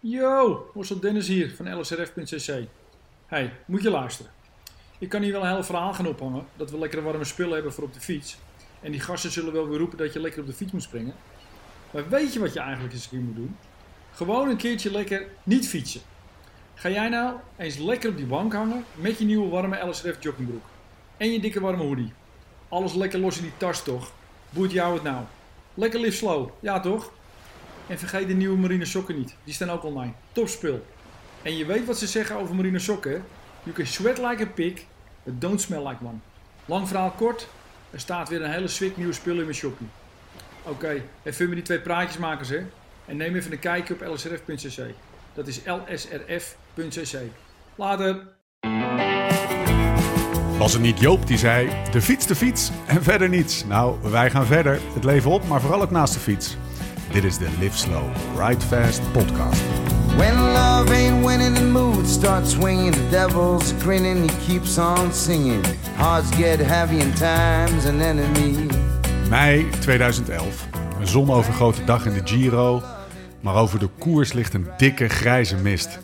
Yo, Marcel Dennis hier van lsrf.cc. Hey, moet je luisteren. Ik kan hier wel een heel verhaal gaan ophangen dat we lekkere warme spullen hebben voor op de fiets. En die gasten zullen wel weer roepen dat je lekker op de fiets moet springen. Maar weet je wat je eigenlijk eens een keer moet doen? Gewoon een keertje lekker niet fietsen. Ga jij nou eens lekker op die bank hangen met je nieuwe warme LSRF joggingbroek. En je dikke warme hoodie. Alles lekker los in die tas toch? Boeit jou het nou? Lekker live slow, ja toch? En vergeet de nieuwe marine sokken niet. Die staan ook online. Topspul. En je weet wat ze zeggen over marine sokken. You can sweat like a pig, but don't smell like one. Lang verhaal kort. Er staat weer een hele swik nieuwe spullen in mijn shoppie. Oké, even met die twee praatjesmakers hè. En neem even een kijkje op lsrf.cc. Dat is lsrf.cc. Later. Was het niet Joop die zei: de fiets, de fiets en verder niets? Nou, wij gaan verder. Het leven op, maar vooral ook naast de fiets. Dit is de Live Slow, Ride Fast podcast. When love ain't winning, the mood starts swinging. The devil's grinning, he keeps on singing. Hearts get heavy and time's an enemy. Mei 2011. Een zonovergoten dag in de Giro. Maar over de koers ligt een dikke grijze mist.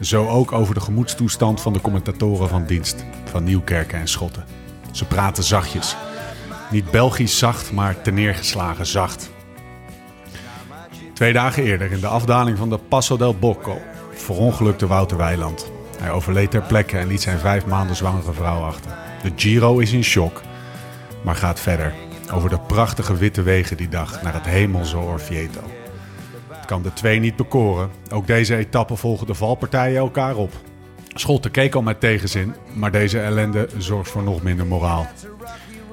Zo ook over de gemoedstoestand van de commentatoren van dienst. Van Nieuwkerken en Schotten. Ze praten zachtjes. Niet Belgisch zacht, maar teneergeslagen zacht. Twee dagen eerder, in de afdaling van de Passo del Bocco, verongelukte Wouter Weiland. Hij overleed ter plekke en liet zijn vijf maanden zwangere vrouw achter. De Giro is in shock, maar gaat verder. Over de prachtige witte wegen die dag naar het hemelse Orvieto. Het kan de twee niet bekoren. Ook deze etappe volgen de valpartijen elkaar op. Scholte keek al met tegenzin, maar deze ellende zorgt voor nog minder moraal.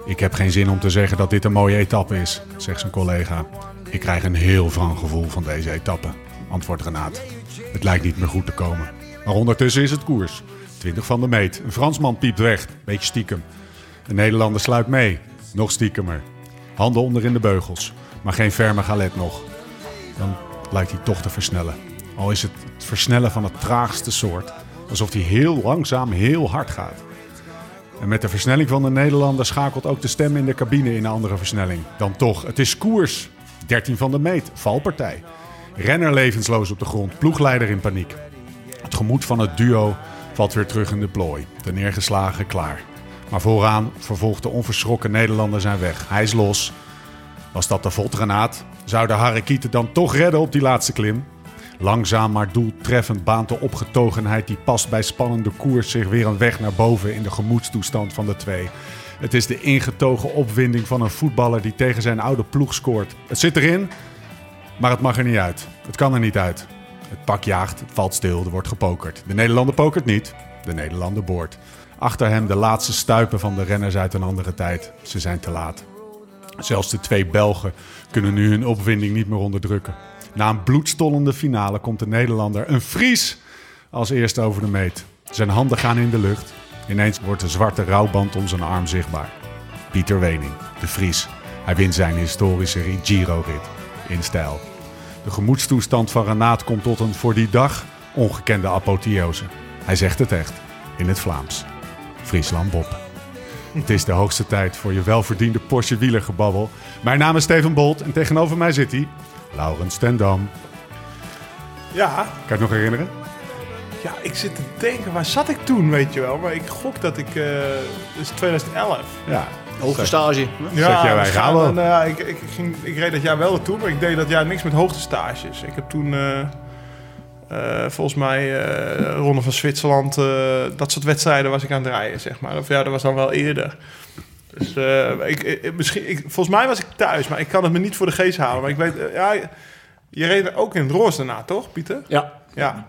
Ik heb geen zin om te zeggen dat dit een mooie etappe is, zegt zijn collega. Ik krijg een heel wrang gevoel van deze etappe, antwoordt Renaat. Het lijkt niet meer goed te komen. Maar ondertussen is het koers. 20 van de meet. Een Fransman piept weg, beetje stiekem. Een Nederlander sluit mee, nog stiekemer. Handen onder in de beugels, maar geen ferme galet nog. Dan lijkt hij toch te versnellen. Al is het het versnellen van het traagste soort, alsof hij heel langzaam heel hard gaat. En met de versnelling van de Nederlander schakelt ook de stem in de cabine in een andere versnelling. Dan toch, het is koers. 13 van de meet, valpartij. Renner levensloos op de grond, ploegleider in paniek. Het gemoed van het duo valt weer terug in de plooi. De neergeslagen klaar. Maar vooraan vervolgt de onverschrokken Nederlander zijn weg. Hij is los. Was dat de Voltrenaat? Zou de Harakieten dan toch redden op die laatste klim? Langzaam maar doeltreffend baant de opgetogenheid die past bij spannende koers zich weer een weg naar boven in de gemoedstoestand van de twee. Het is de ingetogen opwinding van een voetballer die tegen zijn oude ploeg scoort. Het zit erin, maar het mag er niet uit. Het kan er niet uit. Het pak jaagt, het valt stil, er wordt gepokerd. De Nederlander pokert niet, de Nederlander boort. Achter hem de laatste stuipen van de renners uit een andere tijd. Ze zijn te laat. Zelfs de twee Belgen kunnen nu hun opwinding niet meer onderdrukken. Na een bloedstollende finale komt de Nederlander, een Fries, als eerste over de meet. Zijn handen gaan in de lucht. Ineens wordt de zwarte rouwband om zijn arm zichtbaar. Pieter Wening, de Fries. Hij wint zijn historische Giro-rit in stijl. De gemoedstoestand van Renaat komt tot een voor die dag ongekende apotheose. Hij zegt het echt, in het Vlaams. Friesland Bob. Het is de hoogste tijd voor je welverdiende Porsche wielergebabbel. Mijn naam is Steven Bolt en tegenover mij zit hij, Laurens Stendam. Ja, Kan je het nog herinneren? Ja, ik zit te denken, waar zat ik toen, weet je wel? Maar ik gok dat ik, eh dus 2011. Ja. Hoogste stage. Ja, jij bij waarschijnlijk. Rabo? Nou ja, ik, ik, ging, ik reed dat jaar wel naartoe, maar ik deed dat jaar niks met hoogtestages. Ik heb toen, eh, eh, volgens mij, eh Ronde van Zwitserland, eh, dat soort wedstrijden was ik aan het rijden, zeg maar. Of ja, dat was dan wel eerder. Dus eh, ik, ik- misschien, ik, volgens mij was ik thuis, maar ik kan het me niet voor de geest halen. Maar ik weet, ja, je reed er ook in het roos daarna, toch, Pieter? Ja. Ja.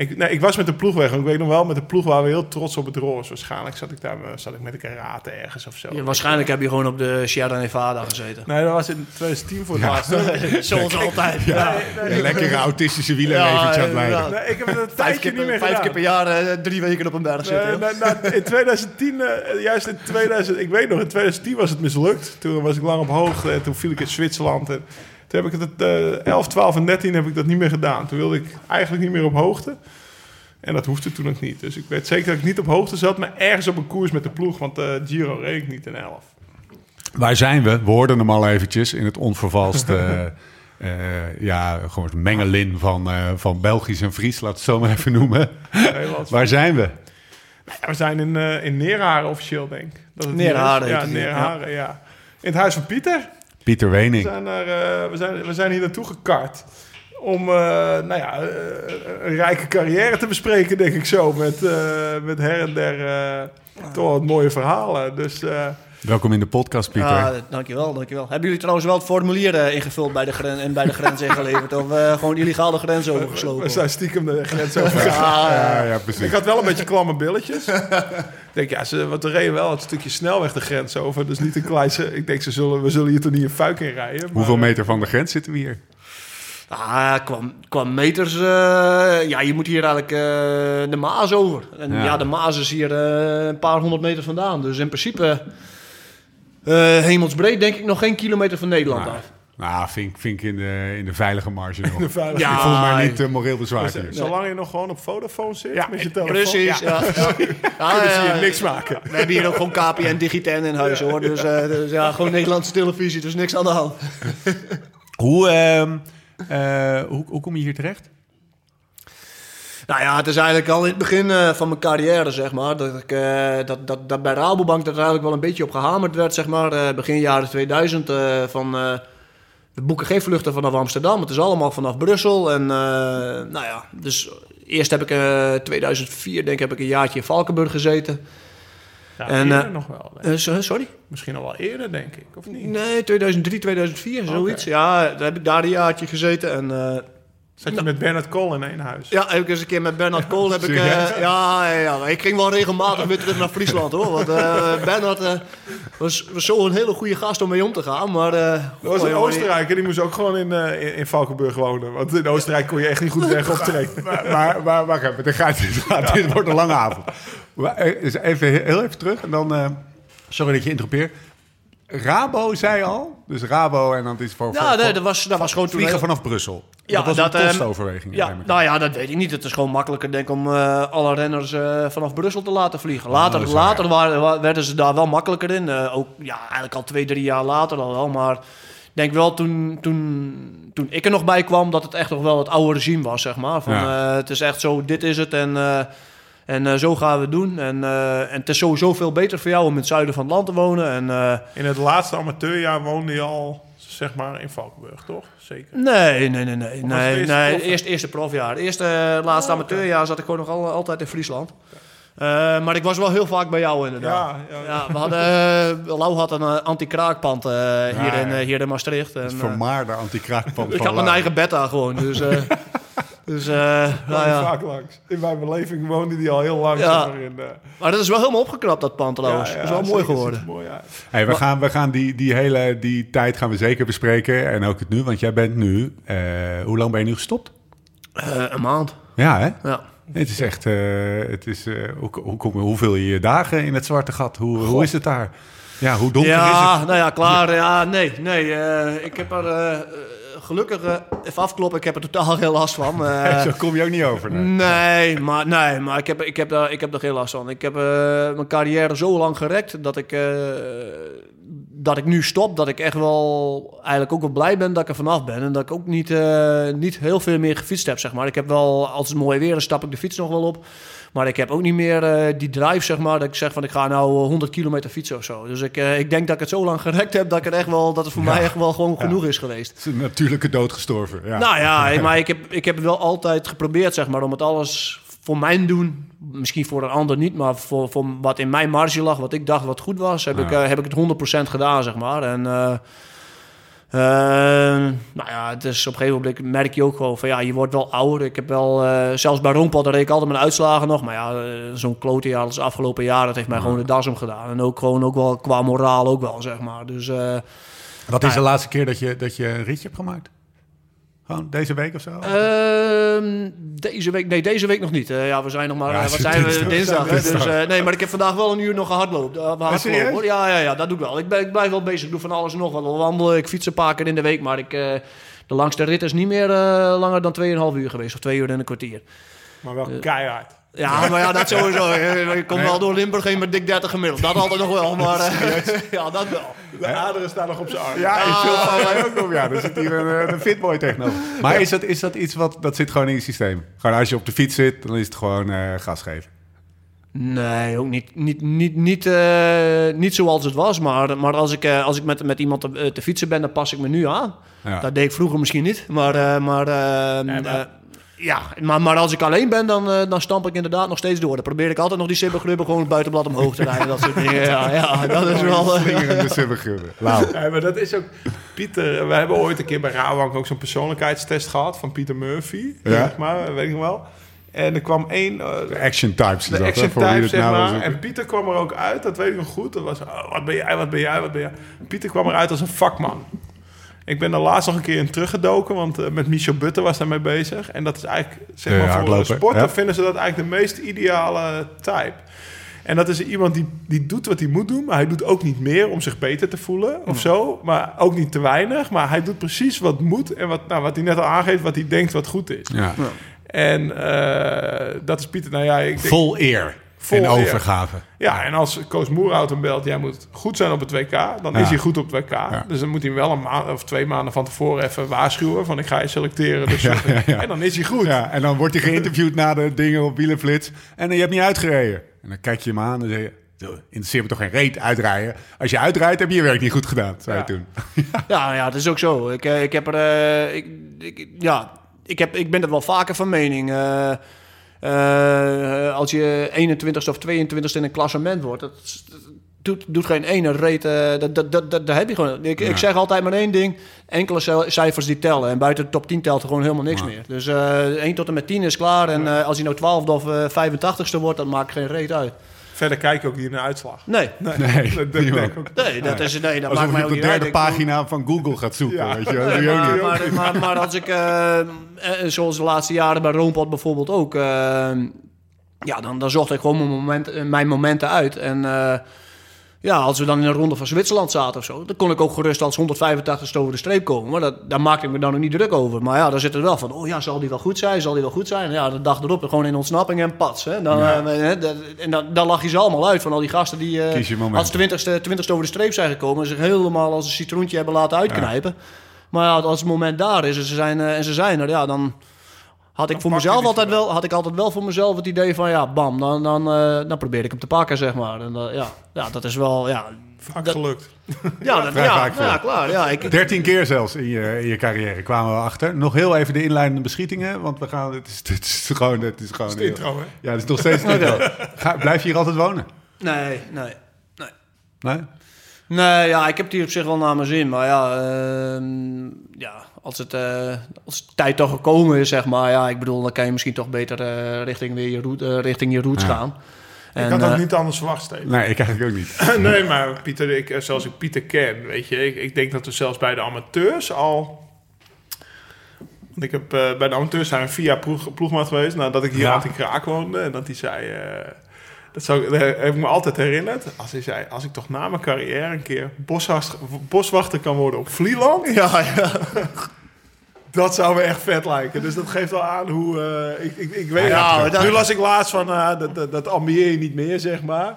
Ik, nee, ik was met de ploeg weg. en Ik weet nog wel, met de ploeg waren we heel trots op het roos. Waarschijnlijk zat ik daar zat ik met een karate ergens of zo. Ja, waarschijnlijk heb je gewoon op de Sierra Nevada gezeten. Nee, dat was in 2010 voor het laatst. Nee, Zoals altijd. Ja. Een lekkere autistische wielerleventje aan het ja. ik heb het een Vijf, tijdje keer, niet meer per- vijf gedaan. keer per jaar eh, drie weken op een berg zitten. Nee, nou, in 2010, eh, juist in 2000, ik weet nog, in 2010 was het mislukt. Toen was ik lang op hoogte en toen viel ik in Zwitserland. En toen heb ik het eh 11, 12 en 13 heb ik dat niet meer gedaan. Toen wilde ik eigenlijk niet meer op hoogte. En dat hoefde toen ook niet. Dus ik weet zeker dat ik niet op hoogte zat, maar ergens op een koers met de ploeg. Want eh Giro reed ik niet in 11. Waar zijn we? We hoorden hem al eventjes in het onvervalste eh, ja, gewoon een mengelin van, eh, van Belgisch en Fries, laat het zo maar even noemen. Waar zijn we? Ja, we zijn in, eh in Neerharen officieel, denk ik. Dat het Neerharen hier is. heet Ja, Neerharen, ja. In het huis van Pieter. Pieter We Wening. zijn, er, eh, we, zijn, we zijn hier naartoe gekart. Om eh, nou ja, eh, een rijke carrière te bespreken, denk ik zo. Met, eh, met her en der eh, toch wat mooie verhalen. Dus eh, Welkom in de podcast, Pieter. Ja, dankjewel, dankjewel. Hebben jullie trouwens wel het formulier eh, ingevuld bij de gren en bij de grens ingeleverd? Of eh, gewoon illegaal de grens overgeslopen? we zijn stiekem de grens over. Ah, ja, ja, Ik precies. had wel een beetje klamme billetjes. ik denk, ja, ze, want we reden wel het stukje snelweg de grens over. Dus niet een klein... Ik denk, ze zullen, we zullen hier toch niet een fuik in rijden. maar, Hoeveel eh, meter van de grens zitten we hier? Ah, qua, qua meters, eh, ja, je moet hier eigenlijk de Maas over. En Ja. ja, de Maas is hier eh, een paar honderd meter vandaan. Dus in principe, hemelsbreed denk ik nog geen kilometer van Nederland Nou, af. Nou, vind, ik- vind ik in de, in de veilige marge nog. de veilig- Ja, ik voel mij niet eh, moreel bezwaard hier. Zolang je nog gewoon op Vodafone zit Ja, met je telefoon. Precies, Ja, ja. ja. niks maken. We hebben hier ook gewoon KPN Digiten in huis hoor. Dus, eh, dus ja, gewoon Nederlandse televisie, dus niks aan de hand. Hoe, ehm, eh, hoe, hoe kom je hier terecht? Nou ja, het is eigenlijk al in het begin eh, van mijn carrière, zeg maar, dat, ik, eh, dat, dat, dat bij Rabobank dat er eigenlijk wel een beetje op gehamerd werd, zeg maar, eh, begin jaren 2000, eh, van we boeken geen vluchten vanaf Amsterdam, het is allemaal vanaf Brussel. En nou ja, dus eerst heb ik in 2004, denk ik, heb ik een jaartje in Valkenburg gezeten. Ja, En, eerder nog wel. so- sorry? Misschien al wel eerder, denk ik. Of niet? Nee, 2003, 2004, zoiets. Ja, daar heb ik daar een jaartje gezeten en... eh, Zat je met Bernard Kool in één huis? Ja, heb ik eens een keer met Bernard Kool heb ik... eh, ja, ja, ja, maar ik ging wel regelmatig weer terug naar Friesland, hoor. Want eh, Bernard eh, was, was zo een hele goede gast om mee om te gaan, maar... eh, Er was een jongen, Oostenrijker, die moest ook gewoon in, eh, in, in Valkenburg wonen. Want in Oostenrijk kon je echt niet goed weg optreden. Maar, maar, maar wacht even, dit, gaat, dit, gaat- dit wordt een lange avond. Maar, even, heel even terug en dan... eh, sorry dat je interrompeert. Rabo zei al, dus Rabo en dan is voor... Ja, voor- nee, dat was, dat was gewoon vliegen vanaf Brussel. Ja, dat was dat, een ehm, kostoverweging. Ja, nou ja, dat weet ik niet. Het is gewoon makkelijker denk ik om eh, alle renners eh, vanaf Brussel te laten vliegen. Later, Oh, zo, later ja. waren, wa- werden ze daar wel makkelijker in. Eh, ook ja, eigenlijk al twee, drie jaar later al wel. Maar ik denk wel toen, toen, toen ik er nog bij kwam dat het echt nog wel het oude regime was, zeg maar. Van, Ja. het is echt zo, dit is het en, en eh, zo gaan we het doen. En, eh, en het is sowieso veel beter voor jou om in het zuiden van het land te wonen. En, eh, In het laatste amateurjaar woonde je al, zeg maar, in Valkenburg, toch? Zeker. Nee, nee, nee, nee. het nee, eerste nee prof? eerste, eerste profjaar. Eerste, eh, laatste amateurjaar zat ik gewoon nog al, altijd in Friesland. Eh, maar ik was wel heel vaak bij jou inderdaad. Ja, ja. Ja, we hadden, Lau had een anti-kraakpand hier, in, ja. hier in Maastricht. En, Het eh, vermaarde anti-kraakpand ik had mijn eigen bed daar gewoon. Dus, eh, dus eh, nou ja. vaak langs. In mijn beleving woonde die al heel lang. Ja. zeg maar, in, eh, Maar dat is wel helemaal opgeknapt, dat pand trouwens. ja, dat is wel ja, mooi geworden. mooi. Hey, we gaan, we gaan die, die hele die tijd gaan we zeker bespreken. En ook het nu, want jij bent nu... eh, hoe lang ben je nu gestopt? Eh, een maand. Ja, hè? Ja. Het is echt... eh, het is, eh, hoe, hoe, kom- hoeveel je dagen in het zwarte gat? Hoe, hoe is het daar? Ja, hoe donker is Ja, het? nou ja, klaar. Ja, nee, nee. eh, ik heb er gelukkig, eh, even afkloppen, ik heb er totaal geen last van. Eh, Zo kom je ook niet over. nee. Nee, maar, nee, maar ik, heb, ik, heb daar, ik heb daar geen last van. Ik heb eh, mijn carrière zo lang gerekt dat ik, eh, dat ik nu stop. Dat ik echt wel eigenlijk ook wel blij ben dat ik er vanaf ben. En dat ik ook niet, eh, niet heel veel meer gefietst heb, zeg maar. Ik heb wel, als het mooi weer is, stap ik de fiets nog wel op. Maar ik heb ook niet meer eh, die drive, zeg maar, dat ik zeg van ik ga nou eh, 100 kilometer fietsen of zo. Dus ik, eh, ik denk dat ik het zo lang gerekt heb dat, ik het echt wel, dat het voor Ja. mij echt wel gewoon Ja. genoeg is geweest. Het is een natuurlijke dood gestorven. Ja. Nou ja, maar ik heb, ik heb wel altijd geprobeerd, zeg maar, om het alles voor mijn doen. Misschien voor een ander niet, maar voor, voor wat in mijn marge lag, wat ik dacht wat goed was, heb, ik, eh, heb ik het 100% gedaan, zeg maar. En eh, eh, nou ja, het is op een gegeven moment merk je ook gewoon van ja, je wordt wel ouder. Ik heb wel, eh, zelfs bij Roompot, daar reed ik altijd mijn uitslagen nog. Maar ja, eh, zo'n klote jaar als afgelopen jaar, dat heeft mij gewoon de das omgedaan. En ook gewoon ook wel qua moraal ook wel, zeg maar. Dus eh, Wat is de laatste keer dat je, dat je een ritje hebt gemaakt? Gewoon deze week of zo? Ehm, deze week, nee, deze week nog niet. Eh, ja, we zijn nog maar, Ja, eh, wat zijn we, dinsdag. hè? Dus, eh, nee, maar ik heb vandaag wel een uur nog gehardloop. Uh, hardlopen, serieus? hoor. Ja, ja, ja, dat doe ik wel. Ik, ben, ik blijf wel bezig. Ik doe van alles en nog wat. Wandelen, ik fiets een paar keer in de week. Maar ik, eh, de langste rit is niet meer eh, langer dan 2,5 uur geweest. Of twee uur en een kwartier. Maar wel Eh. keihard. Ja, maar ja, dat sowieso. Je komt wel door Limburg heen met dik 30 gemiddeld. Dat altijd nog wel, maar eh, ja, dat wel. De aderen staan nog op zijn arm. Ja, ik van mij ook op. Ja, er zit hier een, eh, een fitboy tegenover. Maar is dat, is dat iets wat, dat zit gewoon in je systeem? Gewoon als je op de fiets zit, dan is het gewoon eh, gas geven. Nee, ook niet, niet, niet, niet, eh, niet zoals het was. Maar, maar als ik, eh, als ik met, met iemand te, te fietsen ben, dan pas ik me nu aan. Ja. Dat deed ik vroeger misschien niet. Maar, maar, eh, maar- eh, ja, maar, maar als ik alleen ben, dan, eh, dan stamp ik inderdaad nog steeds door. Dan probeer ik altijd nog die sibbergrubber gewoon het buitenblad omhoog te rijden. Dat soort dingen. Ja, ja dat is wel... Lauw. Ja, maar dat is ook... Pieter, we hebben ooit een keer bij Rawank ook zo'n persoonlijkheidstest gehad van Pieter Murphy. Ja. Zeg maar, weet ik nog wel. En er kwam één... eh, action types. is de dat, action voor wie type, het zeg nou maar. En Pieter kwam er ook uit, dat weet ik nog goed. Dat was, oh, wat ben jij, wat ben jij, wat ben jij? Pieter kwam eruit als een vakman. Ik ben er laatst nog een keer in teruggedoken, want eh, met Michel Butter was daarmee bezig. En dat is eigenlijk, zeg De maar, voor een hardloper, sporter ja. vinden ze dat eigenlijk de meest ideale type. En dat is iemand die, die doet wat hij moet doen, maar hij doet ook niet meer om zich beter te voelen of zo. Maar ook niet te weinig, maar hij doet precies wat moet en wat, nou, wat hij net al aangeeft, wat hij denkt wat goed is. Ja. En eh, dat is Pieter, nou ja, ik denk, Vol eer Vol en eer. overgave. ja, en als Koos Moerhout hem belt, jij moet goed zijn op het WK, dan Ja. is hij goed op het WK. Dus dan moet hij hem wel een maand of twee maanden van tevoren even waarschuwen van ik ga je selecteren. Dus, Ja, ja, ja. En dan is hij goed. Ja, en dan wordt hij geïnterviewd na de dingen op wielenflits. En je hebt niet uitgereden. En dan kijk je hem aan en zeg je... "Zo, Interesseert me toch geen reet uitrijden. Als je uitrijdt, heb je je werk niet goed gedaan, zei Ja. je toen. Ja, ja, dat is ook zo. Ik, eh, ik heb er, eh, ik, ik, ja, ik, heb, ik ben er wel vaker van mening. Eh, eh, als je 21ste of 22ste in een klassement wordt, dat, dat doet, doet geen ene reet. eh, dat, dat, dat, dat, dat heb je gewoon. Ik, ik zeg altijd maar één ding: enkele cijfers die tellen. En buiten de top 10 telt er gewoon helemaal niks meer. Dus eh 1 tot en met 10 is klaar. En als hij nou 12 of eh 85ste wordt, dan maakt geen reet uit. Verder kijk ik ook niet naar de uitslag. Nee, Nee, Nee, dat denk niemand. ik ook. nee dat, is, nee, dat Alsof maakt mij je ook op de niet uit. derde Ik- pagina van Google gaat zoeken. Ja. Weet je? wel. Dat Nee, doe je ook maar, niet. maar, maar, maar als ik, eh, eh, zoals de laatste jaren bij Roompot bijvoorbeeld ook, eh, ja, dan, dan zocht ik gewoon mijn, moment, eh, mijn momenten uit. En eh, ja, als we dan in een ronde van Zwitserland zaten of zo, dan kon ik ook gerust als 185 over de streep komen. Maar dat, daar maakte ik me dan ook niet druk over. Maar ja, dan zit er wel van, oh ja, zal die wel goed zijn? Zal die wel goed zijn? En ja, de dag erop gewoon in ontsnapping en pats. Hè? Dan, eh, eh, dat- en dan, dan lach je ze allemaal uit van al die gasten die eh, als 20ste, 20ste over de streep zijn gekomen... en zich helemaal als een citroentje hebben laten uitknijpen. Maar ja, als het moment daar is en ze zijn, eh, en ze zijn er, ja, dan had ik voor mezelf die altijd wel, had ik altijd wel voor mezelf het idee van ja, bam, dan, dan, eh, dan probeer ik hem te pakken, zeg maar. En, eh, ja, ja, dat is wel, ja, Vaak Dat- gelukt. ja, dat, vrij ja, vaak ja, klaar. Ja, ik, 13 keer zelfs in je, in je carrière kwamen we achter. Nog heel even de inleidende beschietingen, want we gaan. Het is, het is gewoon. Het is gewoon is intro, hè? Ja, het is nog steeds. Ga, blijf je hier altijd wonen? nee, nee. Nee? Nee, ja, ik heb het hier op zich wel naar mijn zin. Maar ja, ehm, ja als, het, eh, als de tijd toch gekomen is, zeg maar. Ja, ik bedoel, dan kan je misschien toch beter eh, richting, weer je route, eh, richting je roots Ja. gaan. Ik En, had ook eh, niet anders verwacht, Steven. Nee, ik eigenlijk ook niet. nee, maar Pieter, ik, zoals ik Pieter ken, weet je, ik, ik denk dat we zelfs bij de amateurs al. Want ik heb eh, bij de amateurs zijn vier jaar ploeg, ploegmaat geweest nadat ik hier Ja. aan de kraak woonde. En dat hij zei. Dat, zou, dat heb ik me altijd herinnerd. Als hij zei: Als ik toch na mijn carrière een keer boswachter, boswachter kan worden op Vlieland. ja, ja. Dat zou me echt vet lijken. Dus dat geeft al aan hoe. eh, ik, ik, ik weet Ja, dat- Nu las ik laatst van. eh, dat, dat, dat ambieer je niet meer, zeg maar.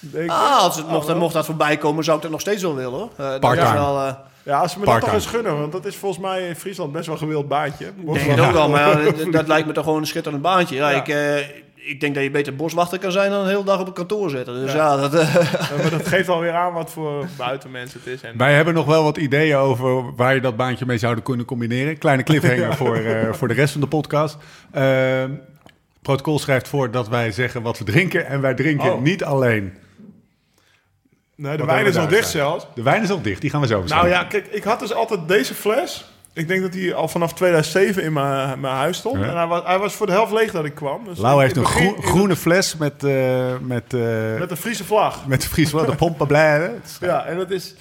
Denk Ah, als het, mocht, oh, mocht dat voorbij komen, zou ik dat nog steeds wel willen. hoor. Eh, dat Part-time. is wel, eh, Ja, als ze me dat toch eens gunnen, want dat is volgens mij in Friesland best wel een gewild baantje. ik denk het ook wel, maar ja, dat, dat lijkt me toch gewoon een schitterend baantje. Ja, Ja. Ik, eh, ik denk dat je beter boswachter kan zijn dan een hele dag op een kantoor zitten. Dus ja, Ja. dat... eh, maar dat geeft alweer aan wat voor buitenmensen het is. En Wij hebben nog wel wat ideeën over waar je dat baantje mee zouden kunnen combineren. Kleine cliffhanger voor, eh, voor de rest van de podcast. Ehm protocol schrijft voor dat wij zeggen wat we drinken. En wij drinken Oh. niet alleen. nee, de Wat wijn is daar dicht zelfs. De wijn is al dicht, die gaan we zo Nou ja, kijk, ik had dus altijd deze fles. Ik denk dat die al vanaf 2007 in mijn, mijn huis stond. Ja. En hij was, hij was voor de helft leeg dat ik kwam. Dus Lau heeft een groen- groene fles met, eh, met, eh, Met een Friese vlag. met de Friesland, de pompenblijden. Ja, en dat is...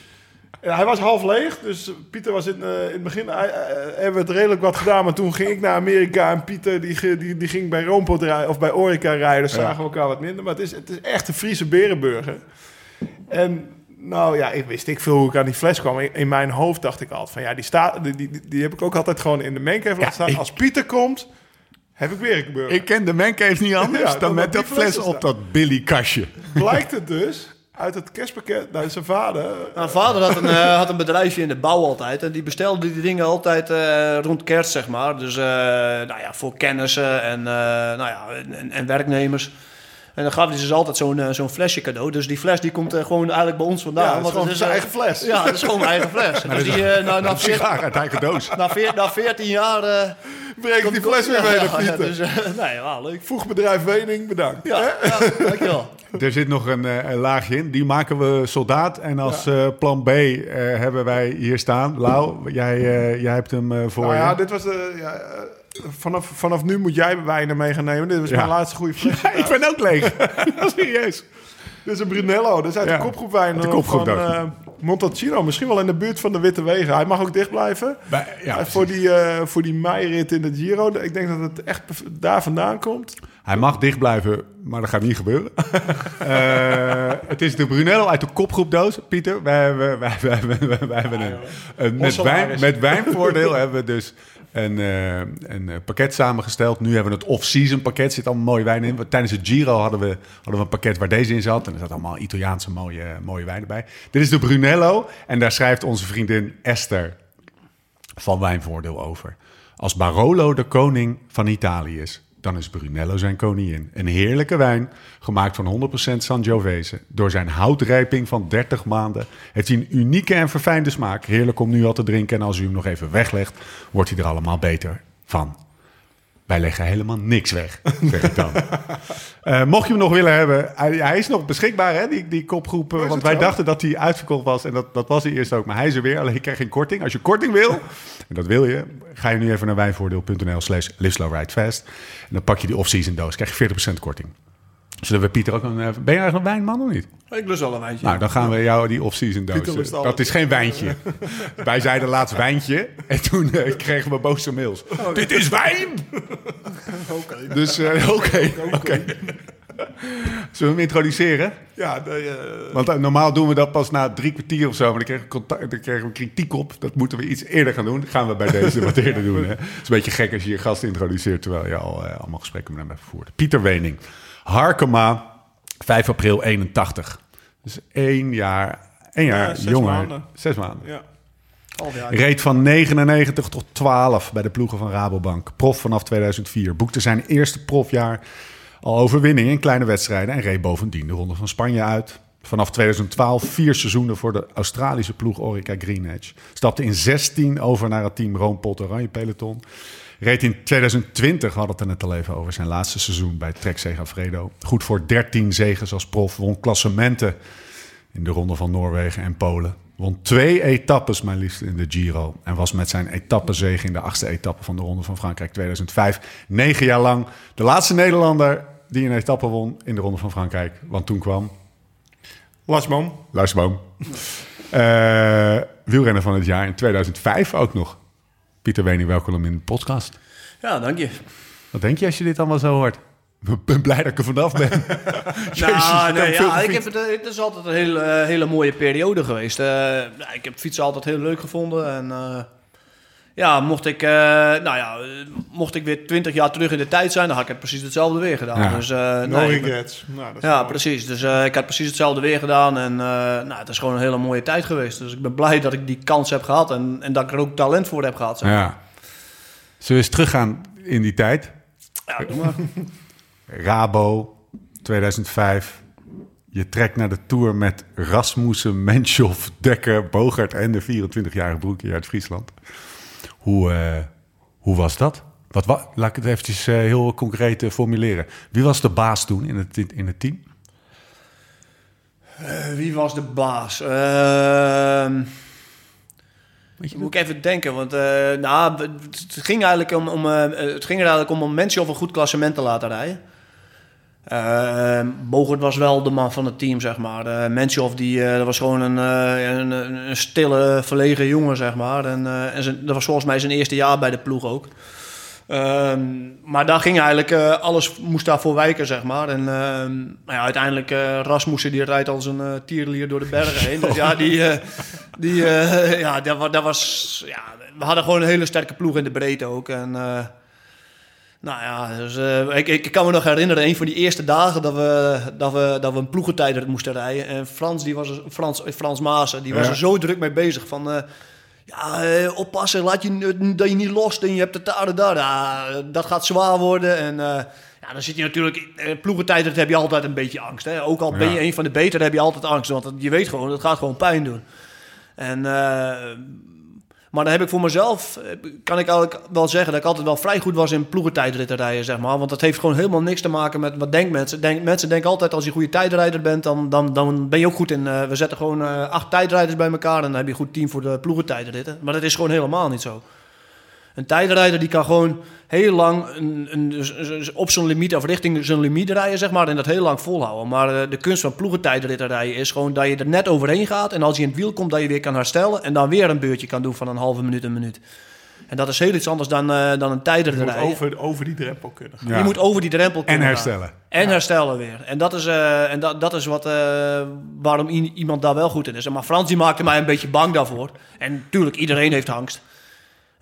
ja, hij was half leeg, dus Pieter was in, eh, in het begin... hij- hebben we het redelijk wat gedaan, maar toen ging ik naar Amerika... en Pieter die, die, die ging bij Roompot rijden, of bij Orica rijden... dus Ja. zagen we elkaar wat minder. Maar het is, het is echt een Friese berenburger. En nou ja, ik wist ik veel hoe ik aan die fles kwam. In, mijn hoofd dacht ik altijd van... ja, die, staat, die, die, die heb ik ook altijd gewoon in de mengcave laten staan. ik- Als Pieter komt, Heb ik weer gebeurd. Ik ken de Mancave niet anders Ja, dan dan met dat die fles op dat Billy-kastje. Blijkt het dus uit het kerstpakket naar zijn vader. Mijn vader had een, eh, had een bedrijfje in de bouw altijd. En die bestelde die dingen altijd eh, rond kerst, zeg maar. Dus eh, nou ja, voor kennissen en, eh, nou ja, en, en werknemers. En dan gaf hij dus altijd zo'n eh, zo'n flesje cadeau. Dus die fles die komt eh, gewoon eigenlijk bij ons vandaan. Ja, het is gewoon het zijn eh, eigen fles. Ja, het is gewoon mijn eigen fles. dus die, eh, na, na, Een 14, sigaar uit eigen doos. na, veer- na 14 jaar... eh Breek die fles weer mee ja, ja, Pieter. dus, nee, ja, leuk. Voegbedrijf Wening, bedankt. Ja, ja dankjewel. Er zit nog een, eh, een laagje in. Die maken we soldaat. En als eh, plan B eh, hebben wij hier staan. Lau, jij, eh, jij hebt hem eh, voor Nou je. ja, dit was de... Eh, vanaf, vanaf nu moet jij wijnen mee gaan nemen. Dit was Ja. mijn laatste goede. Ja, ik ben ook leeg. Serieus. Dit is een Brunello. Is uit de kopgroep wijn de kopgroep van eh Montalcino. Misschien wel in de buurt van de Witte Wegen. Hij mag ook dicht blijven. Bij- ja, En voor die, eh voor die meirit in de Giro. Ik denk dat het echt daar vandaan komt. Hij mag dicht blijven, maar dat gaat niet gebeuren. Eh, het is de Brunello uit de kopgroepdoos. Pieter, wij hebben, wij, wij, wij, wij hebben een, een- met, wijn, met wijnvoordeel hebben we dus een, eh, eh, pakket samengesteld. Nu hebben we het off-season pakket. zit allemaal mooie wijn in. Tijdens het Giro hadden we, hadden we een pakket waar deze in zat. En er zat allemaal Italiaanse mooie, mooie wijnen bij. Dit is de Brunello. En daar schrijft onze vriendin Esther van Wijnvoordeel over. Als Barolo de koning van Italië is, dan is Brunello zijn koningin. Een heerlijke wijn, gemaakt van 100% Sangiovese. Door zijn houtrijping van 30 maanden heeft hij een unieke en verfijnde smaak. Heerlijk om nu al te drinken en als u hem nog even weglegt, wordt hij er allemaal beter van. Wij leggen helemaal niks weg, zeg ik dan. Eh, mocht je hem nog willen hebben, hij, hij is nog beschikbaar, hè, die, die kopgroep. eh, want wij zo? dachten dat hij uitverkocht was en dat, dat was hij eerst ook. Maar hij is er weer, alleen je krijgt geen korting. Als je korting wil, en dat wil je, ga je nu even naar wijnvoordeel.nl slash live slow ride fast. En dan pak je die off-season doos, krijg je 40% korting. Zullen we Pieter ook een... Ben je eigenlijk een wijnman of niet? Ik lust wel een wijntje. Nou, dan gaan we jou die off-season doos. Dat is geen wijntje. Wij zeiden laatst wijntje. En toen eh, kregen we boze mails. Dit is wijn! Dus eh, oké, oké. Zullen we hem introduceren? Ja, de, eh, Want normaal doen we dat pas na drie kwartier of zo. Maar dan kregen, we contact, dan kregen we kritiek op. Dat moeten we iets eerder gaan doen. Dat gaan we bij deze wat eerder doen. Hè? Het is een beetje gek als je je gast introduceert... terwijl je al allemaal gesprekken met hem hebt gevoerd. Pieter Wening. Harkema, 5 april 81. Dus één jaar, één jaar Ja, zes jonger. maanden. Zes maanden. ja. Half jaar. Reed van 99 tot 12 bij de ploegen van Rabobank. Prof vanaf 2004. Boekte zijn eerste profjaar al overwinning in kleine wedstrijden. En reed bovendien de Ronde van Spanje uit. Vanaf 2012 vier seizoenen voor de Australische ploeg Orica Green Edge. Stapte in 16 over naar het team Roompot Oranje Peloton. Reed in 2020, we hadden het er net al even over, zijn laatste seizoen bij Trek Segafredo. Goed voor 13 zegens als prof. Won klassementen in de Ronde van Noorwegen en Polen. Won twee etappes, mijn liefst, in de Giro. En was met zijn etappezege in de achtste etappe van de Ronde van Frankrijk 2005... negen jaar lang de laatste Nederlander die een etappe won in de Ronde van Frankrijk. Want toen kwam Lasman. Luisterboom. Eh wielrenner van het jaar in 2005 ook nog. Pieter Wening, welkom in de podcast. Ja, dank je. Wat denk je als je dit allemaal zo hoort? Ik ben blij dat ik er vanaf ben. Jezus, nou, nee, ja, ik heb het, het is altijd een hele, eh, hele mooie periode geweest. Eh, ja, ik heb fietsen altijd heel leuk gevonden. En eh, ja, mocht ik, eh, nou ja, mocht ik weer twintig jaar terug in de tijd zijn, dan had ik het precies hetzelfde weer gedaan. Ja. Dus, eh, No nee, ik regrets. Nou, dat ja, mooi. precies. Dus eh, ik had precies hetzelfde weer gedaan. En eh, nou, het is gewoon een hele mooie tijd geweest. Dus ik ben blij dat ik die kans heb gehad. En, en dat ik er ook talent voor heb gehad. zeg. Ja. Zullen we eens teruggaan in die tijd? Ja, doe maar. Rabo, 2005. Je trekt naar de Tour met Rasmussen, Menschov, Dekker, Bogert en de 24-jarige broekje uit Friesland. Hoe, eh, hoe was dat? Wat, wa- laat ik het eventjes eh, heel concreet eh, formuleren. Wie was de baas toen in het, in het team? Eh, wie was de baas? Ehm moet ik even denken, want eh, nou, het ging eigenlijk om, om, eh, het ging er eigenlijk om om mensen of een goed klassement te laten rijden. Ehm Bogert was wel de man van het team, zeg maar. Uh, die, eh, was gewoon een, eh, een, een, een stille, verlegen jongen, zeg maar. En, en dat was volgens mij zijn eerste jaar bij de ploeg ook. Ehm, maar daar ging eigenlijk, alles moest daarvoor wijken, zeg maar. En ehm, nou ja, uiteindelijk, Rasmussen, die rijdt als een tierlier door de bergen heen. Dus ja, die, die, ja dat, wa- dat was, ja, we hadden gewoon een hele sterke ploeg in de breedte ook. En Nou ja, dus, eh, ik, ik kan me nog herinneren, een van die eerste dagen dat we, dat we, dat we een ploegentijder moesten rijden. En Frans, die was Frans, Frans Maassen, die was Ja. er zo druk mee bezig van... eh, ja, eh, oppassen, laat je, dat je niet lost en je hebt het daar en daar. Ja, dat gaat zwaar worden. En ja, dan zit je natuurlijk... Ploegentijder heb je altijd een beetje angst. Hè? Ook al ben je Ja. een van de betere, heb je altijd angst. Want je weet gewoon, het gaat gewoon pijn doen. En... maar dan heb ik voor mezelf, eh, kan ik eigenlijk wel zeggen dat ik altijd wel vrij goed was in ploegentijdritten rijden, zeg maar. Want dat heeft gewoon helemaal niks te maken met wat denken mensen. Mensen denken altijd als je goede tijdrijder bent, dan, dan, dan ben je ook goed in... eh, we zetten gewoon eh, acht tijdrijders bij elkaar en dan heb je een goed team voor de ploegentijdritten. Maar dat is gewoon helemaal niet zo. Een tijdrijder die kan gewoon heel lang een, op zijn limiet of richting zijn limiet rijden, zeg maar, en dat heel lang volhouden. Maar eh, de kunst van ploegentijdritten rijden is gewoon dat je er net overheen gaat en als je in het wiel komt, dat je weer kan herstellen en dan weer een beurtje kan doen van een halve minuut, een minuut. En dat is heel iets anders dan, eh, dan een Je tijdrijder moet rijden. over, over die drempel kunnen. gaan. Ja. Je moet over die drempel En kunnen gaan. herstellen. En herstellen weer. En dat is, eh, en dat, dat is wat, eh, waarom iemand daar wel goed in is. Maar Frans die maakte mij een beetje bang daarvoor. En natuurlijk, iedereen heeft angst.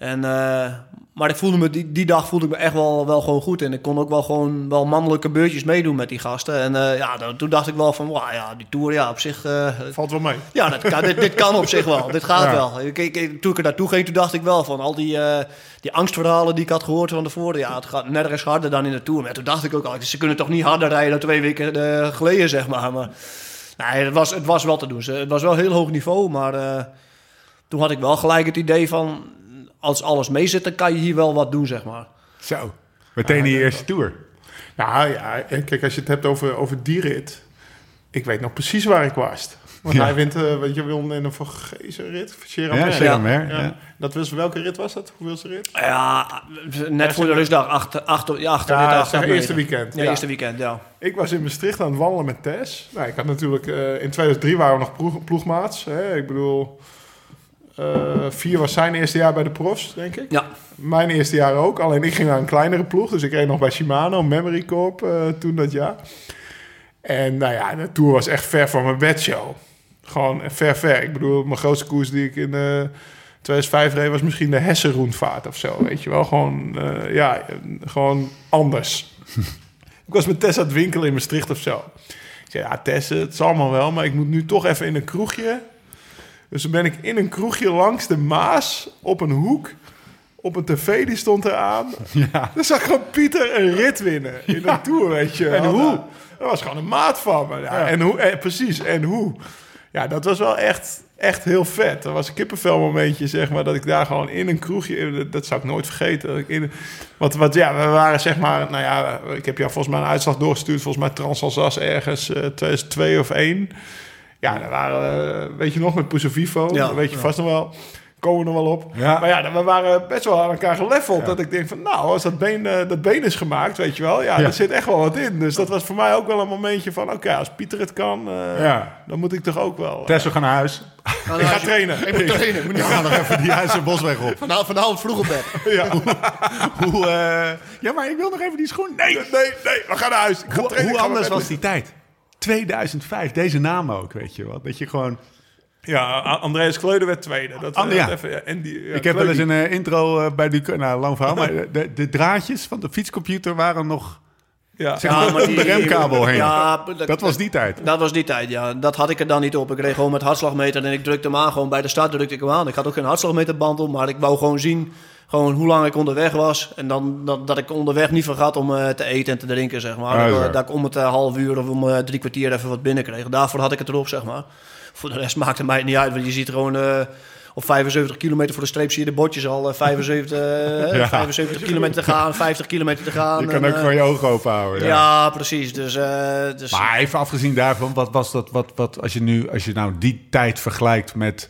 En, eh, maar ik voelde me, die, die dag voelde ik me echt wel, wel gewoon goed. En ik kon ook wel gewoon wel mannelijke beurtjes meedoen met die gasten. En eh, ja, dan- toen dacht ik wel van, wauw, ja, die Tour, ja, op zich... eh, Valt wel mee. ja, dat kan, dit, dit kan op zich wel. Dit gaat Ja. wel. Ik, ik, toen ik er naartoe ging, toen dacht ik wel van al die, die angstverhalen die ik had gehoord van tevoren. Ja, het gaat nergens harder dan in de Tour. Maar toen dacht ik ook al, ze kunnen toch niet harder rijden dan twee weken geleden, zeg maar. maar nee, het, was, het was wel te doen. Het was wel heel hoog niveau, maar toen had ik wel gelijk het idee van... Als alles mee zit, dan kan je hier wel wat doen, zeg maar. Zo. Meteen die eerste tour. Nou ja, en kijk, als je het hebt over, over die rit. Ik weet nog precies waar ik was. Want Ja. hij wint, eh weet je, won in een Vorgezen rit. Ja. Geramer, Ja. ja. Dat was, welke rit was dat? Hoeveelste rit? Ja, net voor de rustdag, achter, achter, ja, achter Ja, 800 eerste weekend. Ja, Ja. eerste weekend, ja. Ik was in Maastricht aan het wandelen met Tess. Nou, ik had natuurlijk... eh, in 2003 waren we nog ploeg, ploegmaats. Hè? Ik bedoel... eh, vier was zijn eerste jaar bij de profs, denk ik. Ja, Mijn eerste jaar ook. Alleen ik ging naar een kleinere ploeg. Dus ik reed nog bij Shimano, Memory Corp, eh, toen dat jaar. En nou ja, de Tour was echt ver van mijn bedshow. Gewoon ver, ver. Ik bedoel, mijn grootste koers die ik in eh 2005 reed... was misschien de Hessen-rondvaart of zo, weet je wel. Gewoon, eh, ja, eh, gewoon anders. ik was met Tess aan het winkelen in Maastricht of zo. Ik zei, ja Tess, het is allemaal wel... maar ik moet nu toch even in een kroegje... Dus toen ben ik in een kroegje langs de Maas op een hoek. Op een tv die stond eraan. Ja. Dan zag gewoon Pieter een rit winnen in een tour, weet je. En hoe? Dat was gewoon een maat van me. Ja, En hoe? En, precies, en hoe? Ja, dat was wel echt, echt heel vet. Dat was een kippenvel momentje, zeg maar, dat ik daar gewoon in een kroegje... Dat, zou ik nooit vergeten. Dat ik in, een- wat, wat, ja, we waren zeg maar... Nou ja, ik heb jou volgens mij een uitslag doorgestuurd. Volgens mij Transalsace ergens eh 2002 of 1. Ja, daar waren, eh, weet je nog, met Puso Vivo. Ja. Weet je vast nog wel. Komen we nog wel op. Ja. Maar ja, we waren best wel aan elkaar geleveld. Dat ik denk van, nou, als dat been, eh, dat been is gemaakt, weet je wel. Ja, Ja. er zit echt wel wat in. Dus dat was voor mij ook wel een momentje van, oké, als Pieter het kan, eh, Ja. dan moet ik toch ook wel. eh, Tess, we gaan naar huis. ik ga trainen. Ik moet trainen. We gaan nog even die huis en bosweg op. Vanavond, vanavond vroeg op bed. ja. Hoe, eh, ja, maar ik wil nog even die schoen. Nee, Nee, nee, we gaan naar huis. Ik ga Hoe, trainen. hoe ik ga anders was die tijd? 2005, deze naam ook, weet je wel. Dat je gewoon... Ja, Andreas Kleuder werd tweede. Dat, Ander- eh, ja. even, ja, en die, ja, ik heb wel eens een eh, intro eh, bij Duc... Nou, lang verhaal, maar de, de draadjes van de fietscomputer waren nog... Ja. Zeg maar, de remkabel heen. Ja, Dat was die tijd. Dat was die tijd, ja. Dat had ik er dan niet op. Ik reed gewoon met hartslagmeter en ik drukte hem aan. Gewoon bij de start drukte ik hem aan. Ik had ook geen hartslagmeterband om, maar ik wou gewoon zien gewoon hoe lang ik onderweg was. En dan dat, dat ik onderweg niet vergat om eh, te eten en te drinken, zeg maar. Dat, eh, dat ik om het eh, half uur of om drie kwartier even wat binnenkreeg. Daarvoor had ik het erop, zeg maar. Voor de rest maakte mij het niet uit, want je ziet gewoon... op 75 kilometer voor de streep zie je de bordjes al eh, 75, eh, Ja. 75 kilometer te gaan, 50 kilometer te gaan. Je kan en, ook gewoon je ogen open houden. ja. Ja. precies. Dus, dus Maar even afgezien daarvan, wat was dat? Wat, wat, als, je nu, als je nou die tijd vergelijkt met.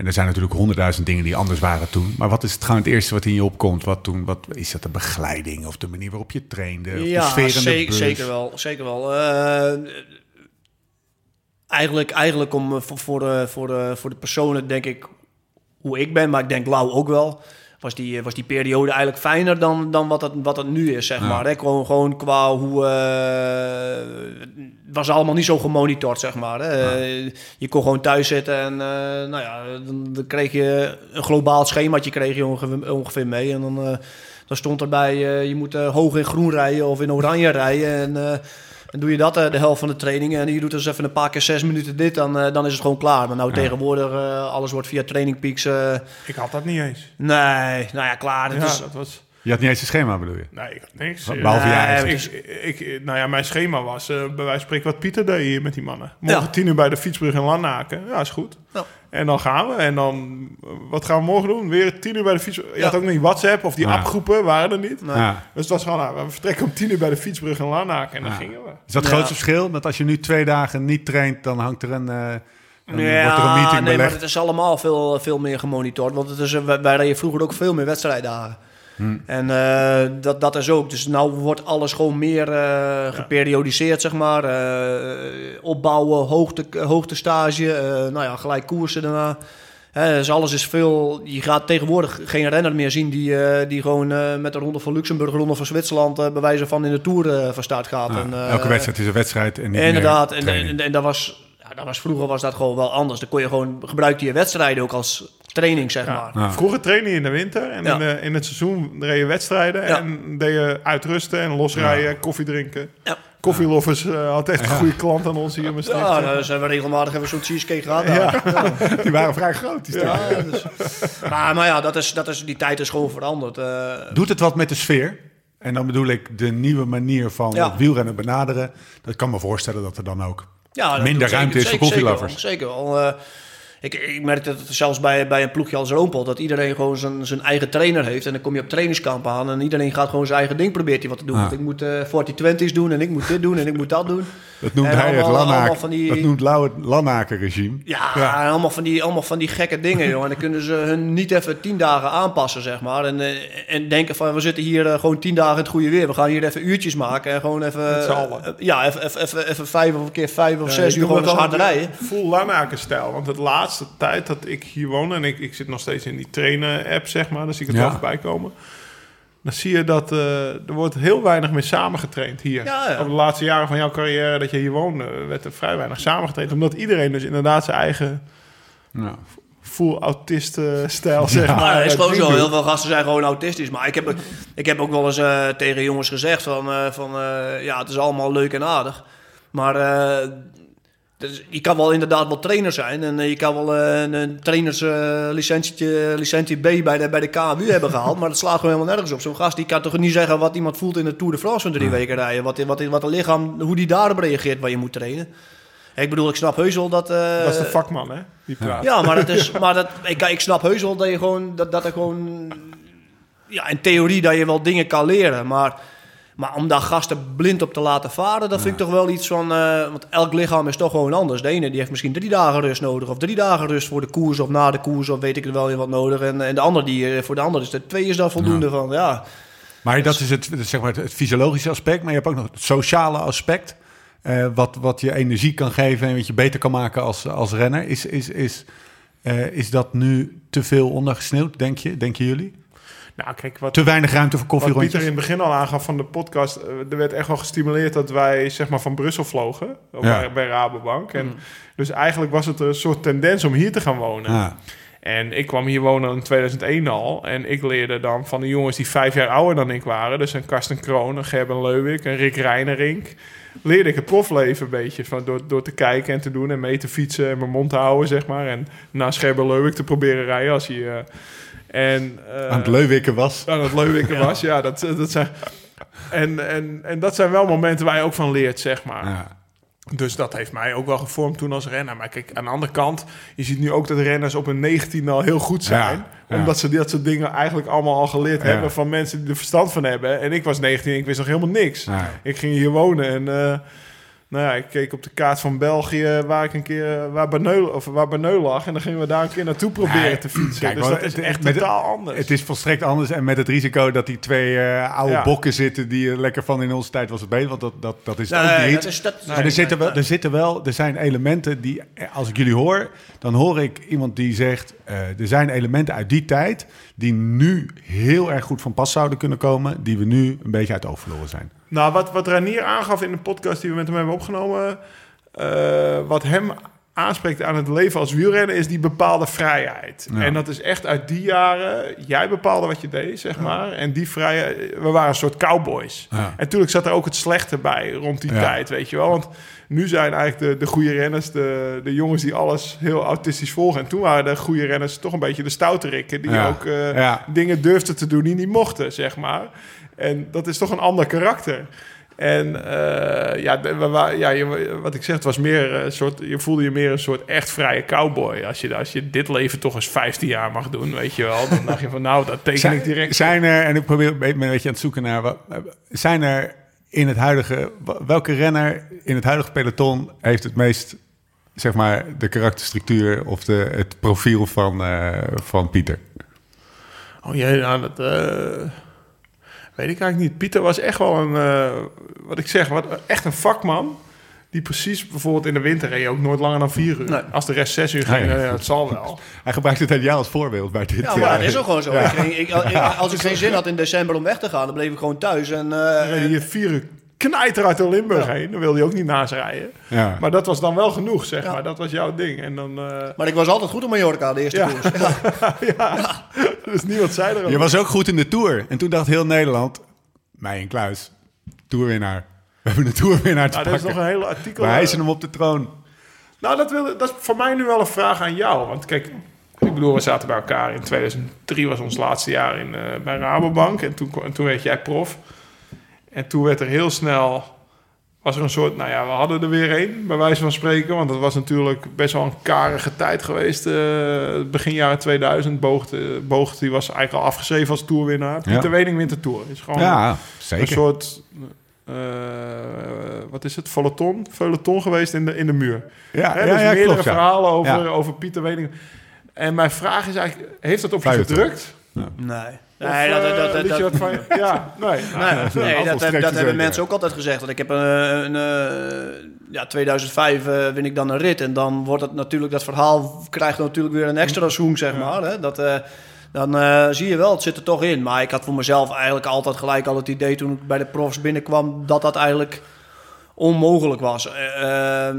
En er zijn natuurlijk honderdduizend dingen die anders waren toen. Maar wat is het gewoon het eerste wat in je opkomt? Wat toen, wat, is dat de begeleiding of de manier waarop je trainde? Of de sfeer in de zeker, bus? zeker wel. Zeker wel. Eh, eigenlijk, eigenlijk om eh, voor, voor, de, voor, de, voor de personen, denk ik, hoe ik ben, maar ik denk Lau ook wel. Was die, was die periode eigenlijk fijner dan, dan wat, het, wat het nu is, zeg Ja. maar. Hè? Gewoon, gewoon qua hoe... eh, het was allemaal niet zo gemonitord, zeg maar. Hè? Eh, Je kon gewoon thuis zitten en eh, nou ja, dan, dan kreeg je een globaal schemaatje kreeg je ongeveer, ongeveer mee. En dan, eh, dan stond erbij, eh, je moet eh, hoog in groen rijden of in oranje rijden. En dan doe je dat eh, de helft van de training. En je doet dus even een paar keer zes minuten dit, dan, eh, dan is het gewoon klaar. Maar nou tegenwoordig, eh, alles wordt via Training Peaks. eh, Ik had dat niet eens. nee, nou ja, klaar. Het Ja, is, dat was... Je had niet eens een schema, bedoel je? Nee, ik had niks. Behalve Nee, jij. maar eigenlijk. Ik, ik, nou ja, mijn schema was eh, bij wijze van spreken wat Pieter deed hier met die mannen. Morgen Ja. tien uur bij de fietsbrug in Lannaken. Ja, is goed. Ja. En dan gaan we. En dan, wat gaan we morgen doen? Weer tien uur bij de fietsbrug. Je Ja. had ook niet WhatsApp of die Ja. appgroepen, waren er niet. Nee. Ja. Dus het was gewoon, nou, we vertrekken om tien uur bij de fietsbrug in Lannaken. En dan gingen we. Is dat het Ja. grootste verschil? Dat als je nu twee dagen niet traint, dan hangt er een, eh, er een Ja, meeting nee, maar het is allemaal veel, veel meer gemonitord. Want het is, eh, wij, wij reden vroeger ook veel meer wedstrijddagen. Hmm. En eh, dat, dat is ook. Dus nou wordt alles gewoon meer eh, geperiodiseerd, zeg maar. Eh, opbouwen, hoogte, hoogtestage, nou ja, gelijk koersen daarna. Dus alles is veel... Je gaat tegenwoordig geen renner meer zien die, die gewoon met de Ronde van Luxemburg, Ronde van Zwitserland... eh bij wijze van in de Tour van start gaat. Ja, En, elke wedstrijd is een wedstrijd en niet Inderdaad, meer en, en, en dat was, ja, dat was vroeger was dat gewoon wel anders. Dan kon je gewoon gebruikte je wedstrijden ook als training, zeg maar. Ja. Vroeger trainde je in de winter en Ja. in, de- in het seizoen reed je wedstrijden. Ja. En deed je uitrusten en losrijden, koffie drinken. Ja. Koffieloffers eh, had echt een goede klant aan ons hier in Maastricht. Ja, dan zijn we regelmatig even zo'n cheesecake gehad. Ja. Die waren vrij groot, die Ja, dus. maar, maar ja, dat is, dat is, die tijd is gewoon veranderd. eh. Doet het wat met de sfeer? En dan bedoel ik de nieuwe manier van wielrennen benaderen. Dat kan me voorstellen dat er dan ook ja, minder ruimte is voor koffielovers. Zeker wel. Zeker wel. Eh, ik, ik merk dat zelfs bij, bij een ploegje als Roompot... dat iedereen gewoon zijn, zijn eigen trainer heeft. En dan kom je op trainingskamp aan... en iedereen gaat gewoon zijn eigen ding probeert hij wat te doen. Ah. Want ik moet eh 40-20's doen en ik moet dit doen en ik moet dat doen. Dat noemt En hij het allemaal- die- dat noemt Lau het Lanaken-regime. Ja, en allemaal van die, allemaal van die gekke dingen, joh. En dan kunnen ze hun niet even tien dagen aanpassen, zeg maar. En, eh, en denken van, we zitten hier eh, gewoon tien dagen in het goede weer. We gaan hier even uurtjes maken en gewoon even... Eh, ja, even, even, even, even vijf of een keer vijf of Ja, zes uur gewoon hard rijden. Full Lanaken-stijl. Want het laatste tijd dat ik hier woon... en ik, ik zit nog steeds in die trainen-app, zeg maar... dan zie ik het Ja. wel voorbij komen... dan zie je dat eh, er wordt heel weinig meer samengetraind hier. Ja, ja. Op de laatste jaren van jouw carrière dat je hier woonde... werd er vrij weinig samengetraind. Omdat iedereen dus inderdaad zijn eigen... Ja. full autist-stijl, zeg maar. Maar dat is eh, gewoon zo. doet. Heel veel gasten zijn gewoon autistisch. Maar ik heb, ik heb ook wel eens eh, tegen jongens gezegd van... eh, van eh, ja, het is allemaal leuk en aardig. Maar eh, dus je kan wel inderdaad wel trainer zijn. En eh, je kan wel eh, een, een trainerslicentietje licentie B bij de, bij de KMU hebben gehaald. Maar dat slaat gewoon helemaal nergens op. Zo'n gast die kan toch niet zeggen wat iemand voelt in de Tour de France van drie weken rijden. Wat, wat, wat een lichaam, hoe die daarop reageert waar je moet trainen. Ik bedoel, ik snap heus wel dat... eh, Dat is de vakman, hè? Die praat. ja, maar, dat is, maar dat, ik, ik snap heus wel dat je gewoon, dat, dat er gewoon, ja, in theorie dat je wel dingen kan leren, maar, maar om daar gasten blind op te laten varen, dat vind ik toch wel iets van, eh, want elk lichaam is toch gewoon anders. De ene die heeft misschien drie dagen rust nodig, of drie dagen rust voor de koers of na de koers, of weet ik het wel weer wat nodig. En, en de ander die, eh, voor de ander is de twee is dan voldoende van, ja. Maar dat is het, zeg maar, het fysiologische aspect. Maar je hebt ook nog het sociale aspect. eh, wat, wat je energie kan geven en wat je beter kan maken als, als renner. Is, is, is, is dat nu te veel ondergesneeuwd, denk je? Denken jullie? Nou, kijk, wat, Te weinig ruimte voor wat Pieter in koffierondjes? het begin al aangaf van de podcast... eh, er werd echt wel gestimuleerd dat wij zeg maar, van Brussel vlogen. Ja. Bij, bij Rabobank. En Dus eigenlijk was het een soort tendens om hier te gaan wonen. Ja. En ik kwam hier wonen in 2001 al. En ik leerde dan van de jongens die vijf jaar ouder dan ik waren. Dus een Karsten Kroon, een Gerben Leuwik, een Rick Reinerink. Leerde ik het profleven een beetje. Van door, door te kijken en te doen en mee te fietsen en mijn mond te houden, zeg maar. En naast Gerben Leuwik te proberen rijden als hij... eh, en, eh, Aan het leuwikken was. aan het leuwikken was. Ja, dat, dat zijn... En, en, en dat zijn wel momenten waar je ook van leert, zeg maar. Ja. Dus dat heeft mij ook wel gevormd toen als renner. Maar kijk, aan de andere kant, je ziet nu ook dat renners op hun 19 al heel goed zijn. Ja, ja. Omdat ze dat soort dingen eigenlijk allemaal al geleerd Ja. hebben van mensen die er verstand van hebben. En ik was 19 en ik wist nog helemaal niks. Ik ging hier wonen en eh, nou ja, ik keek op de kaart van België waar ik een keer waar Berneu, of waar Berneu lag. En dan gingen we daar een keer naartoe proberen Nee, te fietsen. kijk, dus dat is echt met- totaal anders. Het is volstrekt anders en met het risico dat die twee eh, oude Ja. bokken zitten die er lekker van in onze tijd was het beter, want dat, dat, dat is het ook Nee, niet. dat is, dat, maar er zitten, wel, er zitten wel, er zijn elementen die, eh, als ik jullie hoor, dan hoor ik iemand die zegt, eh, er zijn elementen uit die tijd die nu heel erg goed van pas zouden kunnen komen, die we nu een beetje uit oog verloren zijn. Nou, wat, wat Ranier aangaf in de podcast die we met hem hebben opgenomen... eh, wat hem aanspreekt aan het leven als wielrenner... is die bepaalde vrijheid. Ja. En dat is echt uit die jaren... Jij bepaalde wat je deed, zeg maar. En die vrijheid... We waren een soort cowboys. Ja. En natuurlijk zat er ook het slechte bij rond die tijd, weet je wel. Want nu zijn eigenlijk de, de goede renners... De, de jongens die alles heel autistisch volgen. En toen waren de goede renners toch een beetje de stoute rikken... die ook eh, dingen durfden te doen die niet mochten, zeg maar. En dat is toch een ander karakter. En eh, ja, we ja je, wat ik zeg, het was meer een soort, je voelde je meer een soort echt vrije cowboy. Als je, als je dit leven toch eens 15 jaar mag doen, weet je wel. Dan dacht je van, nou, dat teken ik direct. Zijn er, en ik probeer een beetje een beetje aan het zoeken naar, wat- zijn er in het huidige, welke renner in het huidige peloton heeft het meest, zeg maar, de karakterstructuur of de, het profiel van, eh, van Pieter? Oh jee, nou, dat eh, weet ik eigenlijk niet. Pieter was echt wel een, eh, wat ik zeg, wat, echt een vakman. Die precies bijvoorbeeld in de winter reed je ook nooit langer dan vier uur. Nee. Als de rest zes uur ging, Nee. ja, het zal wel. Hij gebruikt het aan jou als voorbeeld bij dit. Ja, maar dat eh, is ook gewoon zo. Ik ging- ik, ik- als ik geen zin had in december om weg te gaan, dan bleef ik gewoon thuis. En, eh, Dan reed je vier uur knijter uit de Limburg heen. Dan wilde je ook niet naast rijden. Ja. Maar dat was dan wel genoeg, zeg Ja. maar. Dat was jouw ding. En dan, eh, maar ik was altijd goed op Mallorca, de eerste Ja. koers. Ja. dus niemand zei erover. Je was ook goed in de Tour. En toen dacht heel Nederland, mij en Kluis, Tourwinnaar. We hebben een Tourwinnaar te Nou, er is nog pakken. een hele artikel. Maar hij is hem op de troon. Nou, dat, wil, dat is voor mij nu wel een vraag aan jou. Want kijk, ik bedoel, we zaten bij elkaar in 2003 was ons laatste jaar in, eh, bij Rabobank. En toen, en toen werd jij prof. En toen werd er heel snel, was er een soort, nou ja, we hadden er weer één, bij wijze van spreken. Want dat was natuurlijk best wel een karige tijd geweest. eh, begin jaren 2000, Boogt, eh, Boogt die was eigenlijk al afgeschreven als toerwinnaar. Pieter Ja. Wening wint de Tour. Is gewoon Ja, een zeker. soort, eh, wat is het, feuilleton, feuilleton geweest in de, in de muur. Ja, Hè, ja, dus ja, meerdere klopt. Ja. verhalen over, Ja. over Pieter Wening. En mijn vraag is eigenlijk, heeft dat op je gedrukt? Nee. Of, Nee, dat, dat, eh, dat, dat- van je- Ja, nee. Nee, Nou, nee, dat, dat, dat zeker. hebben mensen ook altijd gezegd. Want ik heb een, een, eh, ja, 2005 eh, win ik dan een rit. En dan wordt het natuurlijk, dat verhaal krijgt natuurlijk weer een extra zoom, zeg maar. Hè? Dat, eh, dan eh, zie je wel, het zit er toch in. Maar ik had voor mezelf eigenlijk altijd gelijk al het idee toen ik bij de profs binnenkwam... dat dat eigenlijk onmogelijk was. Eh, ehm,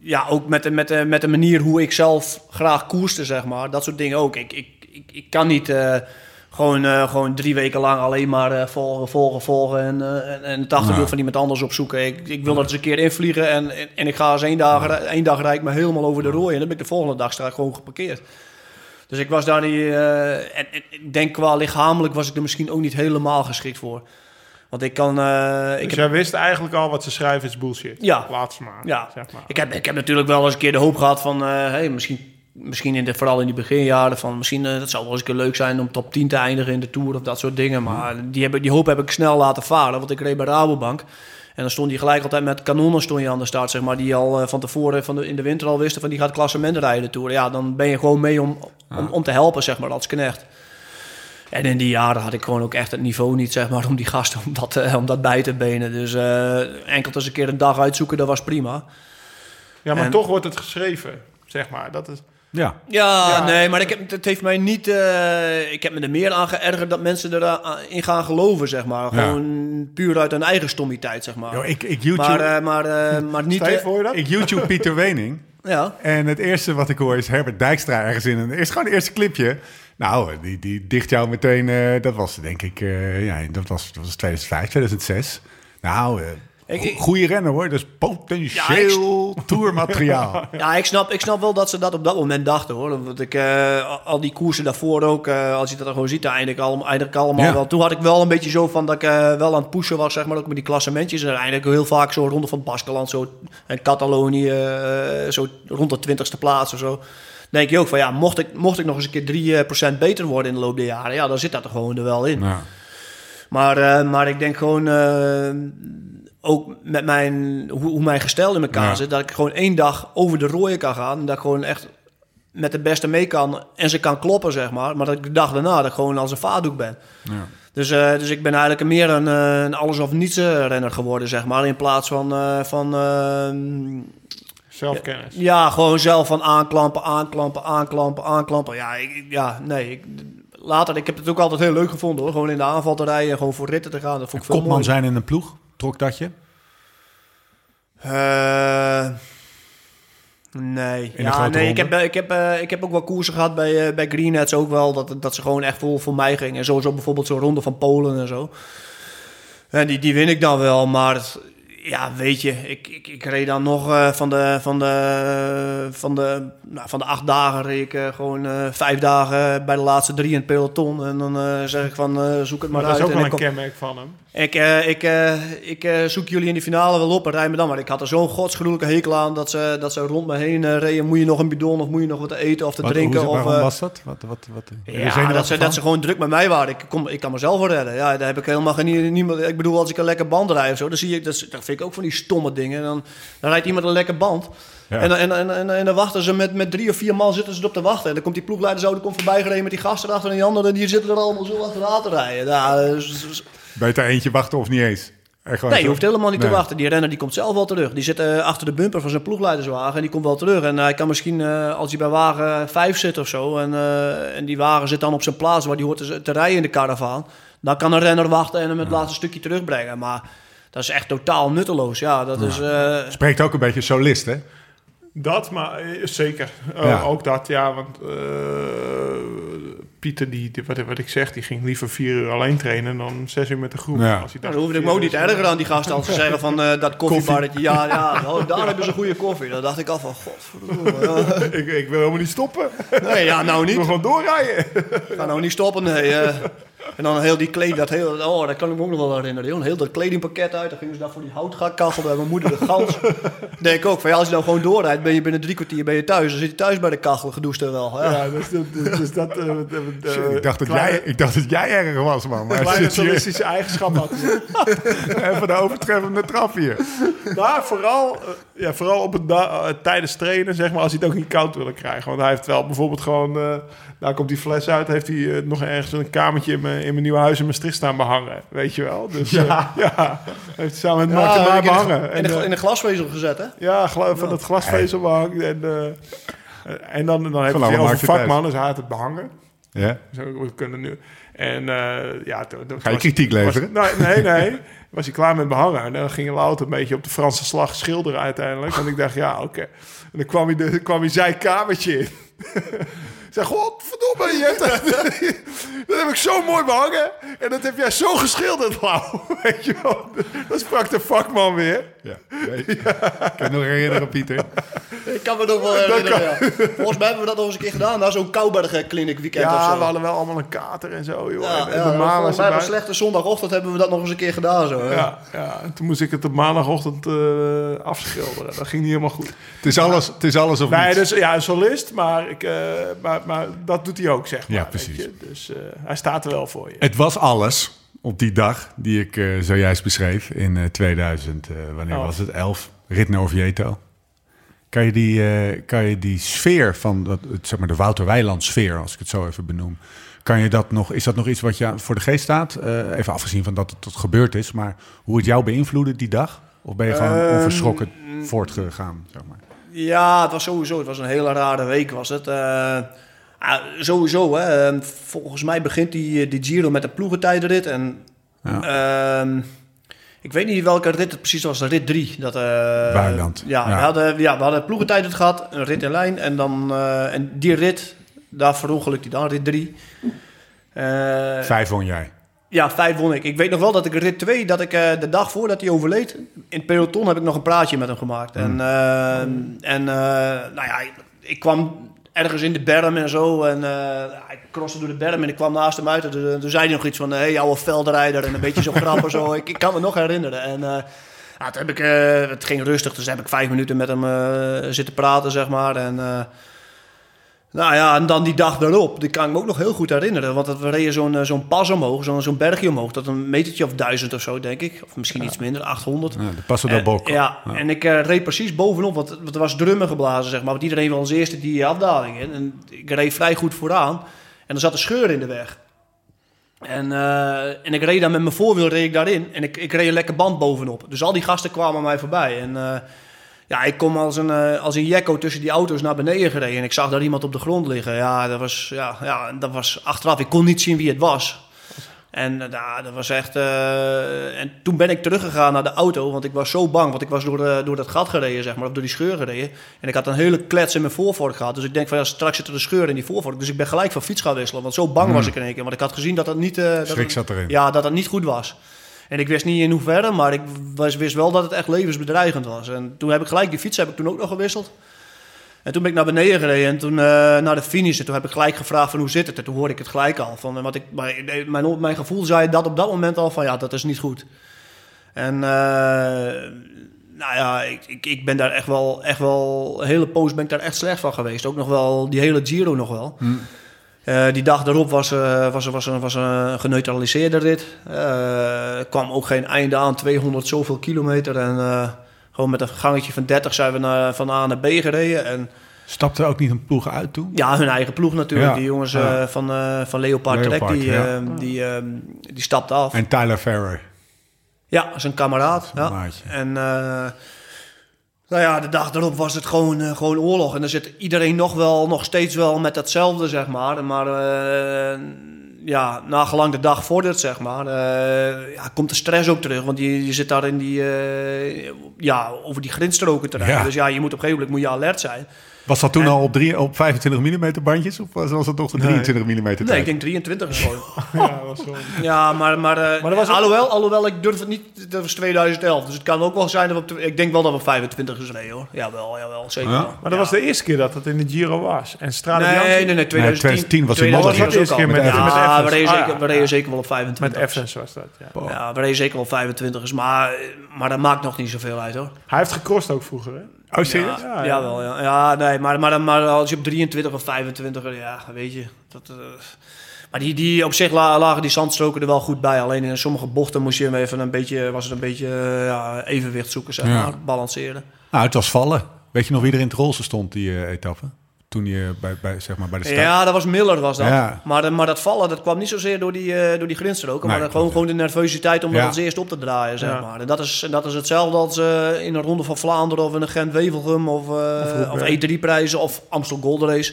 ja, ook met de, met, de, met de manier hoe ik zelf graag koerste, zeg maar. Dat soort dingen ook. Ik, ik, ik, ik kan niet eh, gewoon, eh, gewoon drie weken lang alleen maar eh, volgen, volgen, volgen... en, eh, en, en het Ja. van iemand anders opzoeken. Ik, ik wil dat eens een keer invliegen en, en, en ik ga eens één dag, één dag rijd ik me helemaal over de rooi... en dan ben ik de volgende dag straks gewoon geparkeerd. Dus ik was daar niet... en, ik denk qua lichamelijk was ik er misschien ook niet helemaal geschikt voor. Want ik kan... ik Dus heb jij wist eigenlijk al wat ze schrijven is bullshit. Ja. Laat maar. Ja. Zeg maar. Ik heb, ik heb natuurlijk wel eens een keer de hoop gehad van, hey, misschien, misschien in de, vooral in die beginjaren, van misschien eh, dat zou wel eens een keer leuk zijn om top 10 te eindigen in de Tour of dat soort dingen. Maar die, die hoop heb ik snel laten varen, want ik reed bij Rabobank. En dan stond hij gelijk altijd met kanonnen stond je aan de start, zeg maar, die al eh, van tevoren van de, in de winter al wisten van die gaat klassement rijden de Tour. Ja, dan ben je gewoon mee om, om, om te helpen, zeg maar, als knecht. En in die jaren had ik gewoon ook echt het niveau niet, zeg maar, om die gasten om dat, eh, om dat bij te benen. Dus eh, enkel eens een keer een dag uitzoeken, dat was prima. Ja, maar En- toch wordt het geschreven, zeg maar. Dat is... Ja. Ja, Ja. nee, maar ik heb, het heeft mij niet... eh, ik heb me er meer aan geërgerd dat mensen erin gaan geloven, zeg maar. Ja. Gewoon puur uit hun eigen stommiteit, zeg maar. Yo, ik, ik YouTube, maar, eh, maar, eh, maar niet... Steve, eh, hoor je dat? ik YouTube Pieter Wening. ja. En het eerste wat ik hoor is Herbert Dijkstra ergens in. En het is gewoon het eerste clipje. Nou, die, die dicht jou meteen... eh, dat was denk ik... eh, ja, dat was, dat was 2005, 2006. Nou, eh Ik- goede renner hoor. Dus potentieel tourmateriaal. Ja, ik snap, ik snap wel dat ze dat op dat moment dachten, hoor. Want ik, eh, al die koersen daarvoor ook, eh, als je dat er gewoon ziet, eigenlijk, al, eigenlijk allemaal Ja. wel. Toen had ik wel een beetje zo van dat ik eh, wel aan het pushen was, zeg maar, ook met die klassementjes. En eigenlijk heel vaak zo ronde van Baskeland, zo, en Catalonië, eh, zo rond de twintigste plaats of zo. Denk je ook van, ja, mocht ik, mocht ik nog eens een keer 3% beter worden in de loop der jaren, ja, dan zit dat er gewoon er wel in. Maar, eh, maar ik denk gewoon, eh, ook met mijn, hoe, hoe mijn gestel in elkaar Ja. zit, dat ik gewoon één dag over de rooien kan gaan. En dat ik gewoon echt met de beste mee kan en ze kan kloppen, zeg maar. Maar dat ik de dag daarna dat ik gewoon als een vaatdoek ben. ja. Dus, eh, dus ik ben eigenlijk meer een, eh, een alles of niets renner geworden, zeg maar. In plaats van, eh, van eh, Zelfkennis. ja, gewoon zelf van aanklampen, aanklampen, aanklampen, aanklampen. Ja, ik, ja nee. Ik, later, ik heb het ook altijd heel leuk gevonden hoor. Gewoon in de aanval te rijden en gewoon voor ritten te gaan. Dat vond ik veel Kopman mooi. zijn in een ploeg. Trok dat je? Eh, Nee, ja, nee ik, heb, eh, ik, heb, eh, ik heb ook wel koersen gehad bij, eh, bij Greenheads ook wel. Dat, dat ze gewoon echt voor, voor mij gingen. En sowieso bijvoorbeeld zo'n ronde van Polen en zo. En die, die win ik dan wel. Maar het- ja, weet je, ik, ik, ik reed dan nog eh, van, de, van, de, van, de, nou, van de acht dagen reed ik eh, gewoon eh, vijf dagen bij de laatste drie in het peloton. En dan eh, zeg ik van eh, zoek het maar, Maar dat is uit. ook En wel ik een kom- kenmerk van hem. Ik, eh, ik, eh, ik eh, zoek jullie in de finale wel op en rij me dan. Maar ik had er zo'n godsgruwelijke hekel aan dat ze, dat ze rond me heen reden. Moet je nog een bidon of moet je nog wat te eten of te Wat- drinken? hoe- of, was dat? Wat, wat, wat, ja, dat ze, dat ze gewoon druk met mij waren. Ik, kom, ik kan mezelf wel redden. Ja, daar heb ik helemaal geen niemand. Ik bedoel, als ik een lekker band rijd of zo, dan zie ik dat, vind ik ook van die stomme dingen. Dan, dan rijdt iemand een lekker band. Ja. En, dan- en, en, en, en dan wachten ze met, met drie of vier man zitten ze erop te wachten. En dan komt die ploegleider zo, die komt voorbij gereden met die gasten erachter en die anderen die zitten er allemaal zo achteraan te rijden. Ja, dus- dus- Beter eentje wachten of niet eens? Echt Nee, je hoeft helemaal niet te wachten. Die renner die komt zelf wel terug. Die zit eh, achter de bumper van zijn ploegleiderswagen en die komt wel terug. En hij kan misschien, eh, als hij bij wagen 5 zit of zo, en, eh, en die wagen zit dan op zijn plaats waar die hoort te, te rijden in de karavaan, dan kan een renner wachten en hem het laatste stukje terugbrengen. Maar dat is echt totaal nutteloos. Ja, dat is... eh, Spreekt ook een beetje solist, hè? Dat, maar zeker. Eh, Ja. Ook dat, ja. Want eh, Pieter, die, die- wat, wat ik zeg, die ging liever vier uur alleen trainen dan zes uur met de groep. Ja. Als hij nou, dacht, dan hoefde ik me ook niet te ergeren aan die gasten als ze zeggen van eh, dat koffiebarretje. Ja, ja, oh, daar hebben ze goede koffie. Dan dacht ik al van, godverdomme. ja. ik, ik wil helemaal niet stoppen. Nee, ja, nou Ik niet. wil gewoon doorrijden. Ga nou niet stoppen, nee. eh. en dan heel die kleding, dat heel, oh, dat kan ik me ook nog wel herinneren. joh. Heel dat kledingpakket uit, dan gingen ze daar voor die houtkachel bij mijn moeder de gans. denk ik ook, van ja, als je nou gewoon doorrijdt, ben je binnen drie kwartier ben je thuis. Dan zit je thuis bij de kachel, gedoucht er wel. Ja. Ja, dus, dat- dus dat... eh, ik, dacht dat kleine- jij, ik dacht dat jij erger was, man. Maar Kleine solistische eigenschap had even de overtreffende trap hier. Maar vooral, eh, ja, vooral op het eh, tijdens trainen, zeg maar, als hij het ook niet koud willen krijgen. Want hij heeft wel bijvoorbeeld gewoon, eh daar komt die fles uit, heeft hij nog ergens een kamertje in mijn, in mijn nieuwe huis in Maastricht staan behangen. Weet je wel? Dus ja, ja heeft hij samen met Mark de, behangen. in, de, En, eh, in de glasvezel gezet, hè? ja, gla- van het glasvezel behang. En, en dan, dan heeft hij thuis. vakman, dus hij had het behangen. Ja? Zo, we kunnen nu. En eh, ja, toen, Ga je was- kritiek was- leveren? nee, nee, nee. Was hij klaar met behangen. En dan ging Louter een beetje op de Franse slag schilderen uiteindelijk. Want ik dacht, ja, oké. En dan kwam hij, de, kwam hij zijn kamertje in. Ik zei, godverdomme, je hebt dat, dat heb ik zo mooi behangen. En dat heb jij zo geschilderd, Lau. Weet je wel. Dat sprak de vakman weer. Ja. Ik kan me nog herinneren, Pieter. Ik kan me nog wel herinneren, ja. Volgens mij hebben we dat nog eens een keer gedaan, na zo'n Kouberg Clinic weekend of Ja, zo. we hadden wel allemaal een kater en zo, joh. Ja, en, ja, volgens mij op een slechte zondagochtend hebben we dat nog eens een keer gedaan. Zo. Ja, ja, en toen moest ik het op maandagochtend eh, afschilderen. Dat ging niet helemaal goed. Het is alles, het is alles of Nee, niets. dus ja, een solist, maar, ik, eh, maar, maar dat doet hij ook, zeg maar. Ja, weet precies. je. Dus eh, hij staat er wel voor je. Het was alles op die dag die ik eh, zojuist beschreef in eh, 2000, eh, wanneer Elf. was het? 11, rit naar Oviedo. Kan je die, eh, kan je die sfeer van dat, zeg maar de Wouter Weiland sfeer, als ik het zo even benoem, kan je dat nog, is dat nog iets wat je voor de geest staat? Eh, even afgezien van dat het tot gebeurd is, maar hoe het jou beïnvloedde die dag? Of ben je gewoon Ehm, onverschrokken voortgegaan, zeg maar? Ja, het was sowieso. Het was een hele rare week, was het. Eh, ah, sowieso, hè. eh, Volgens mij begint die, die Giro met een ploegentijdrit. En ehm, ik weet niet welke rit het precies was. Rit 3. Dat, eh. Ja, Ja. We, hadden, ja, we hadden een ploegentijdrit gehad. Een rit in lijn. En, dan, eh, en die rit, daar verongelukte hij dan. Rit 3. Eh, Vijf won jij. ja, vijf won ik. Ik weet nog wel dat ik rit 2, dat ik de dag voordat hij overleed, in het peloton heb ik nog een praatje met hem gemaakt. En, eh, en eh, nou ja, ik kwam ergens in de berm en zo. En eh, ik crosste door de berm en ik kwam naast hem uit. En toen, toen zei hij nog iets van, hé, hey, oude veldrijder. En een beetje zo grappig zo. Ik, kan me nog herinneren. En eh, ja, toen heb ik, eh, het ging rustig, dus heb ik vijf minuten met hem eh, zitten praten, zeg maar. En... eh, nou ja, en dan die dag daarop, die kan ik me ook nog heel goed herinneren. Want we reden zo'n eh, zo'n pas omhoog, zo'n zo'n bergje omhoog. Dat een metertje of duizend of zo, denk ik. Of misschien iets minder, 800. Ja, de Passo del Bocco. ja, en ik eh, reed precies bovenop, want, want er was drummen geblazen, zeg maar. Want iedereen wil als eerste die afdaling in. En ik reed vrij goed vooraan. En er zat een scheur in de weg. En, eh, en ik reed daar met mijn voorwiel reed ik daarin. En ik, ik reed een lekker band bovenop. Dus al die gasten kwamen mij voorbij. En eh, ja, ik kom als een, eh, als een jekko tussen die auto's naar beneden gereden. En ik zag daar iemand op de grond liggen. Ja, dat was, ja, ja, dat was achteraf. Ik kon niet zien wie het was. En eh, dat was echt. eh, en toen ben ik teruggegaan naar de auto, want ik was zo bang. Want ik was door, de, door dat gat gereden, zeg maar, of door die scheur gereden. En ik had een hele klets in mijn voorvork gehad. Dus ik denk van ja, straks zit er een scheur in die voorvork. Dus ik ben gelijk van fiets gaan wisselen. Want zo bang was ik in één keer. Want ik had gezien dat dat niet. dat Hmm. Schrik zat erin. Ja, dat het niet goed was. En ik wist niet in hoeverre, maar ik wist wel dat het echt levensbedreigend was. En toen heb ik gelijk die fiets heb ik toen ook nog gewisseld. En toen ben ik naar beneden gereden en toen eh, naar de finish. En toen heb ik gelijk gevraagd van hoe zit het? En toen hoorde ik het gelijk al. Van, eh, wat ik, eh, mijn, mijn gevoel zei dat op dat moment al van ja, dat is niet goed. En eh, nou ja, ik, ik, ben daar echt wel, echt wel, hele poos ben ik daar echt slecht van geweest. Ook nog wel, die hele Giro nog wel. Eh, die dag daarop was, eh, was, was, was, was een geneutraliseerde rit. Eh, Er kwam ook geen einde aan, 200 zoveel kilometer. En eh, gewoon met een gangetje van 30 zijn we naar, van A naar B gereden. En Stapte ook niet een ploeg uit toen? ja, hun eigen ploeg natuurlijk. Ja, Die jongens ja. eh, van, eh, van Leopard, Trek, Leopard, die, ja. eh, die, eh, die stapte af. En Tyler Ferrer. Ja, zijn kameraad. Ja. En eh, nou ja, de dag daarop was het gewoon, eh, gewoon oorlog. En dan zit iedereen nog wel, nog steeds wel met datzelfde, zeg maar. Maar eh, ja, nagelang de dag vordert, zeg maar, eh, ja, komt de stress ook terug. Want je, je zit daar in die, ja, over die grindstroken te rijden. Ja. Dus ja, je moet op een gegeven moment moet je alert zijn. Was dat toen En- al op, drie, op 25 mm bandjes? Of was was dat de 23 mm tijd? Nee, ik denk 23 of zo. Ja, dat was wel... Ja, maar, maar, eh, Maar dat was ook- alhoewel, alhoewel, ik durf het niet, dat was 2011. Dus het kan ook wel zijn dat we op, ik denk wel dat we op 25 is reden hoor. Jawel, jawel, zeker Ja? wel. Maar dat Ja. was de eerste keer dat het in de Giro was. En Strade Nee, Bianchi nee, nee, 2010, 2010 was in 2010 Monza. was Dat de eerste keer met- ja, met we Evans. reden, Ah, zeker, ja, we reden ja. zeker wel op met 25. Evans was dat, ja. Ja, we reden zeker wel 25 is, maar, maar dat maakt nog niet zoveel uit hoor. Hij heeft gecrossed ook vroeger, hè? Oh, serieus? Ja, Ja, ja. Jawel, ja. ja, nee, maar, maar, maar als je op 23 of 25, ja, weet je. Dat, eh, maar die, die op zich la- lagen die zandstroken er wel goed bij. Alleen in sommige bochten moest je hem even een beetje, was het een beetje eh, ja, evenwicht zoeken, zeg maar, balanceren. Nou, het was vallen. Weet je nog wie er in het rolse stond, die eh, etappe? Toen je bij, bij, zeg maar, bij de start... Ja, dat was Miller was dat. Ja. Maar, maar dat vallen, dat kwam niet zozeer door die, eh door die grindstroken, Nee, maar gewoon, gewoon de nervositeit om Ja. dat als eerst op te draaien, zeg Ja. maar. En dat is, en dat is hetzelfde als eh, in een Ronde van Vlaanderen of in een Gent-Wevelgem of, eh, of E3-prijzen of Amstel Gold Race.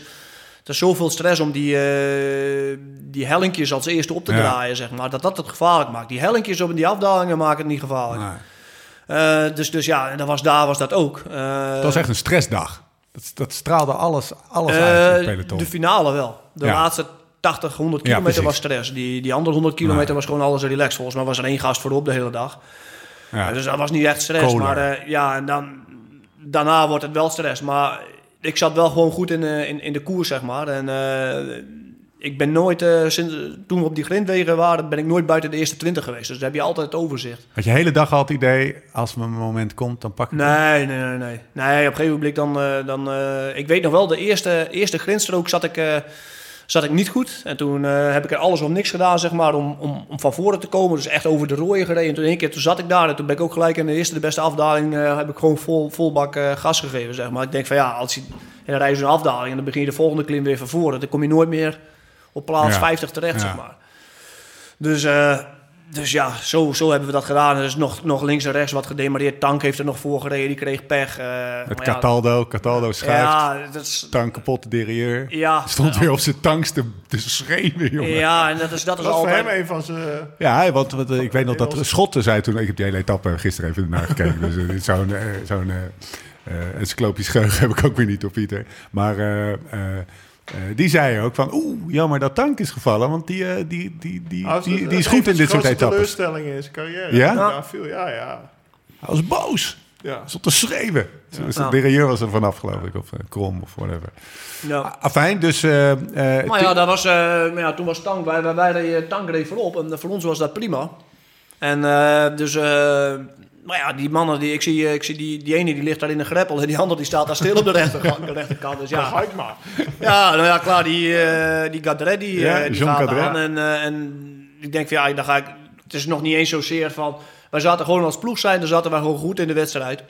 Er is zoveel stress om die, eh die hellinkjes als eerste op te Ja. draaien, zeg maar. Dat dat het gevaarlijk maakt. Die hellinkjes op die afdalingen maken het niet gevaarlijk. Nee. Eh, dus, dus ja, en dat was, daar was dat ook. Eh, Het was echt een stressdag. Dat, dat straalde alles, alles eh, uit peloton. de finale wel. De Ja. laatste 80, 100 Ja, kilometer was stress. Die, die andere 100 kilometer Nee. was gewoon alles relaxed. Volgens mij was er één gast voorop de hele dag. Ja. Dus dat was niet echt stress. Kohler. Maar eh, ja, en dan, daarna wordt het wel stress. Maar ik zat wel gewoon goed in, eh, in, in de koers, zeg maar. En ik ben nooit, eh, sinds, toen we op die grindwegen waren, ben ik nooit buiten de eerste 20 geweest. Dus daar heb je altijd het overzicht. Had je de hele dag al het idee, als een moment komt, dan pak ik hem? Nee, nee, nee, nee. Nee, op een gegeven moment dan... eh, dan eh, ik weet nog wel, de eerste, eerste grindstrook zat ik, eh, zat ik niet goed. En toen eh, heb ik er alles of niks gedaan, zeg maar, om, om, om van voren te komen. Dus echt over de rode gereden. En toen één keer, toen zat ik daar. En toen ben ik ook gelijk in de eerste, de beste afdaling, eh, heb ik gewoon vol, vol bak eh, gas gegeven, zeg maar. Ik denk van ja, als je... En dan rij je zo'n afdaling en dan begin je de volgende klim weer van voren. Dan kom je nooit meer op plaats Ja. 50 terecht, Ja. zeg maar. Dus, eh, dus ja, zo, zo hebben we dat gedaan. Er is nog, nog links en rechts wat gedemareerd. Tank heeft er nog voor gereden, die kreeg pech. eh, Het maar ja, Cataldo, Cataldo schuift, Ja, dat is... tank kapot, de derailleur. Ja, Stond weer op zijn tanks te, te schreeuwen, jongen. Ja, ja, en dat is, dat is was voor altijd... hem een van zijn... want, want, eh, ik weet nog dat Schotten zei toen... Ik heb die hele etappe gisteren even naar gekeken. dus eh, dit zo'n eh, zo'n eh, eh, encyclopisch geheugen heb ik ook weer niet op Pieter. Maar eh, die zei ook van... Oeh, jammer dat tank is gevallen. Want die, eh, die, die, die, die, is goed in dit soort etappes. teleurstellingen in zijn carrière. Ja? Ja, veel, ja, ja. Hij was boos. ja. Hij stond te schreeuwen. Dus de derailleur was er vanaf, geloof ik. Of eh, krom of whatever. Ja. Afijn, dus... eh, eh, Maar ja, dat was, eh, maar ja, toen was Tank, wij, wij, wij reden Tank reed voorop en voor ons was dat prima. En eh, dus, eh, maar ja, die mannen, die, ik zie, eh, ik zie die, die ene die ligt daar in een greppel en die andere die staat daar stil op de, rechterkant, de rechterkant. Dus Ja. ja, Ga ik maar. ja, nou ja, klaar, die, eh die Gadret, die, Ja, eh, die Jean gaat Gadret. aan. En, en ik denk van ja, dan ga ik, het is nog niet eens zozeer van, wij zaten gewoon als ploeg zijn, dan zaten wij gewoon goed in de wedstrijd.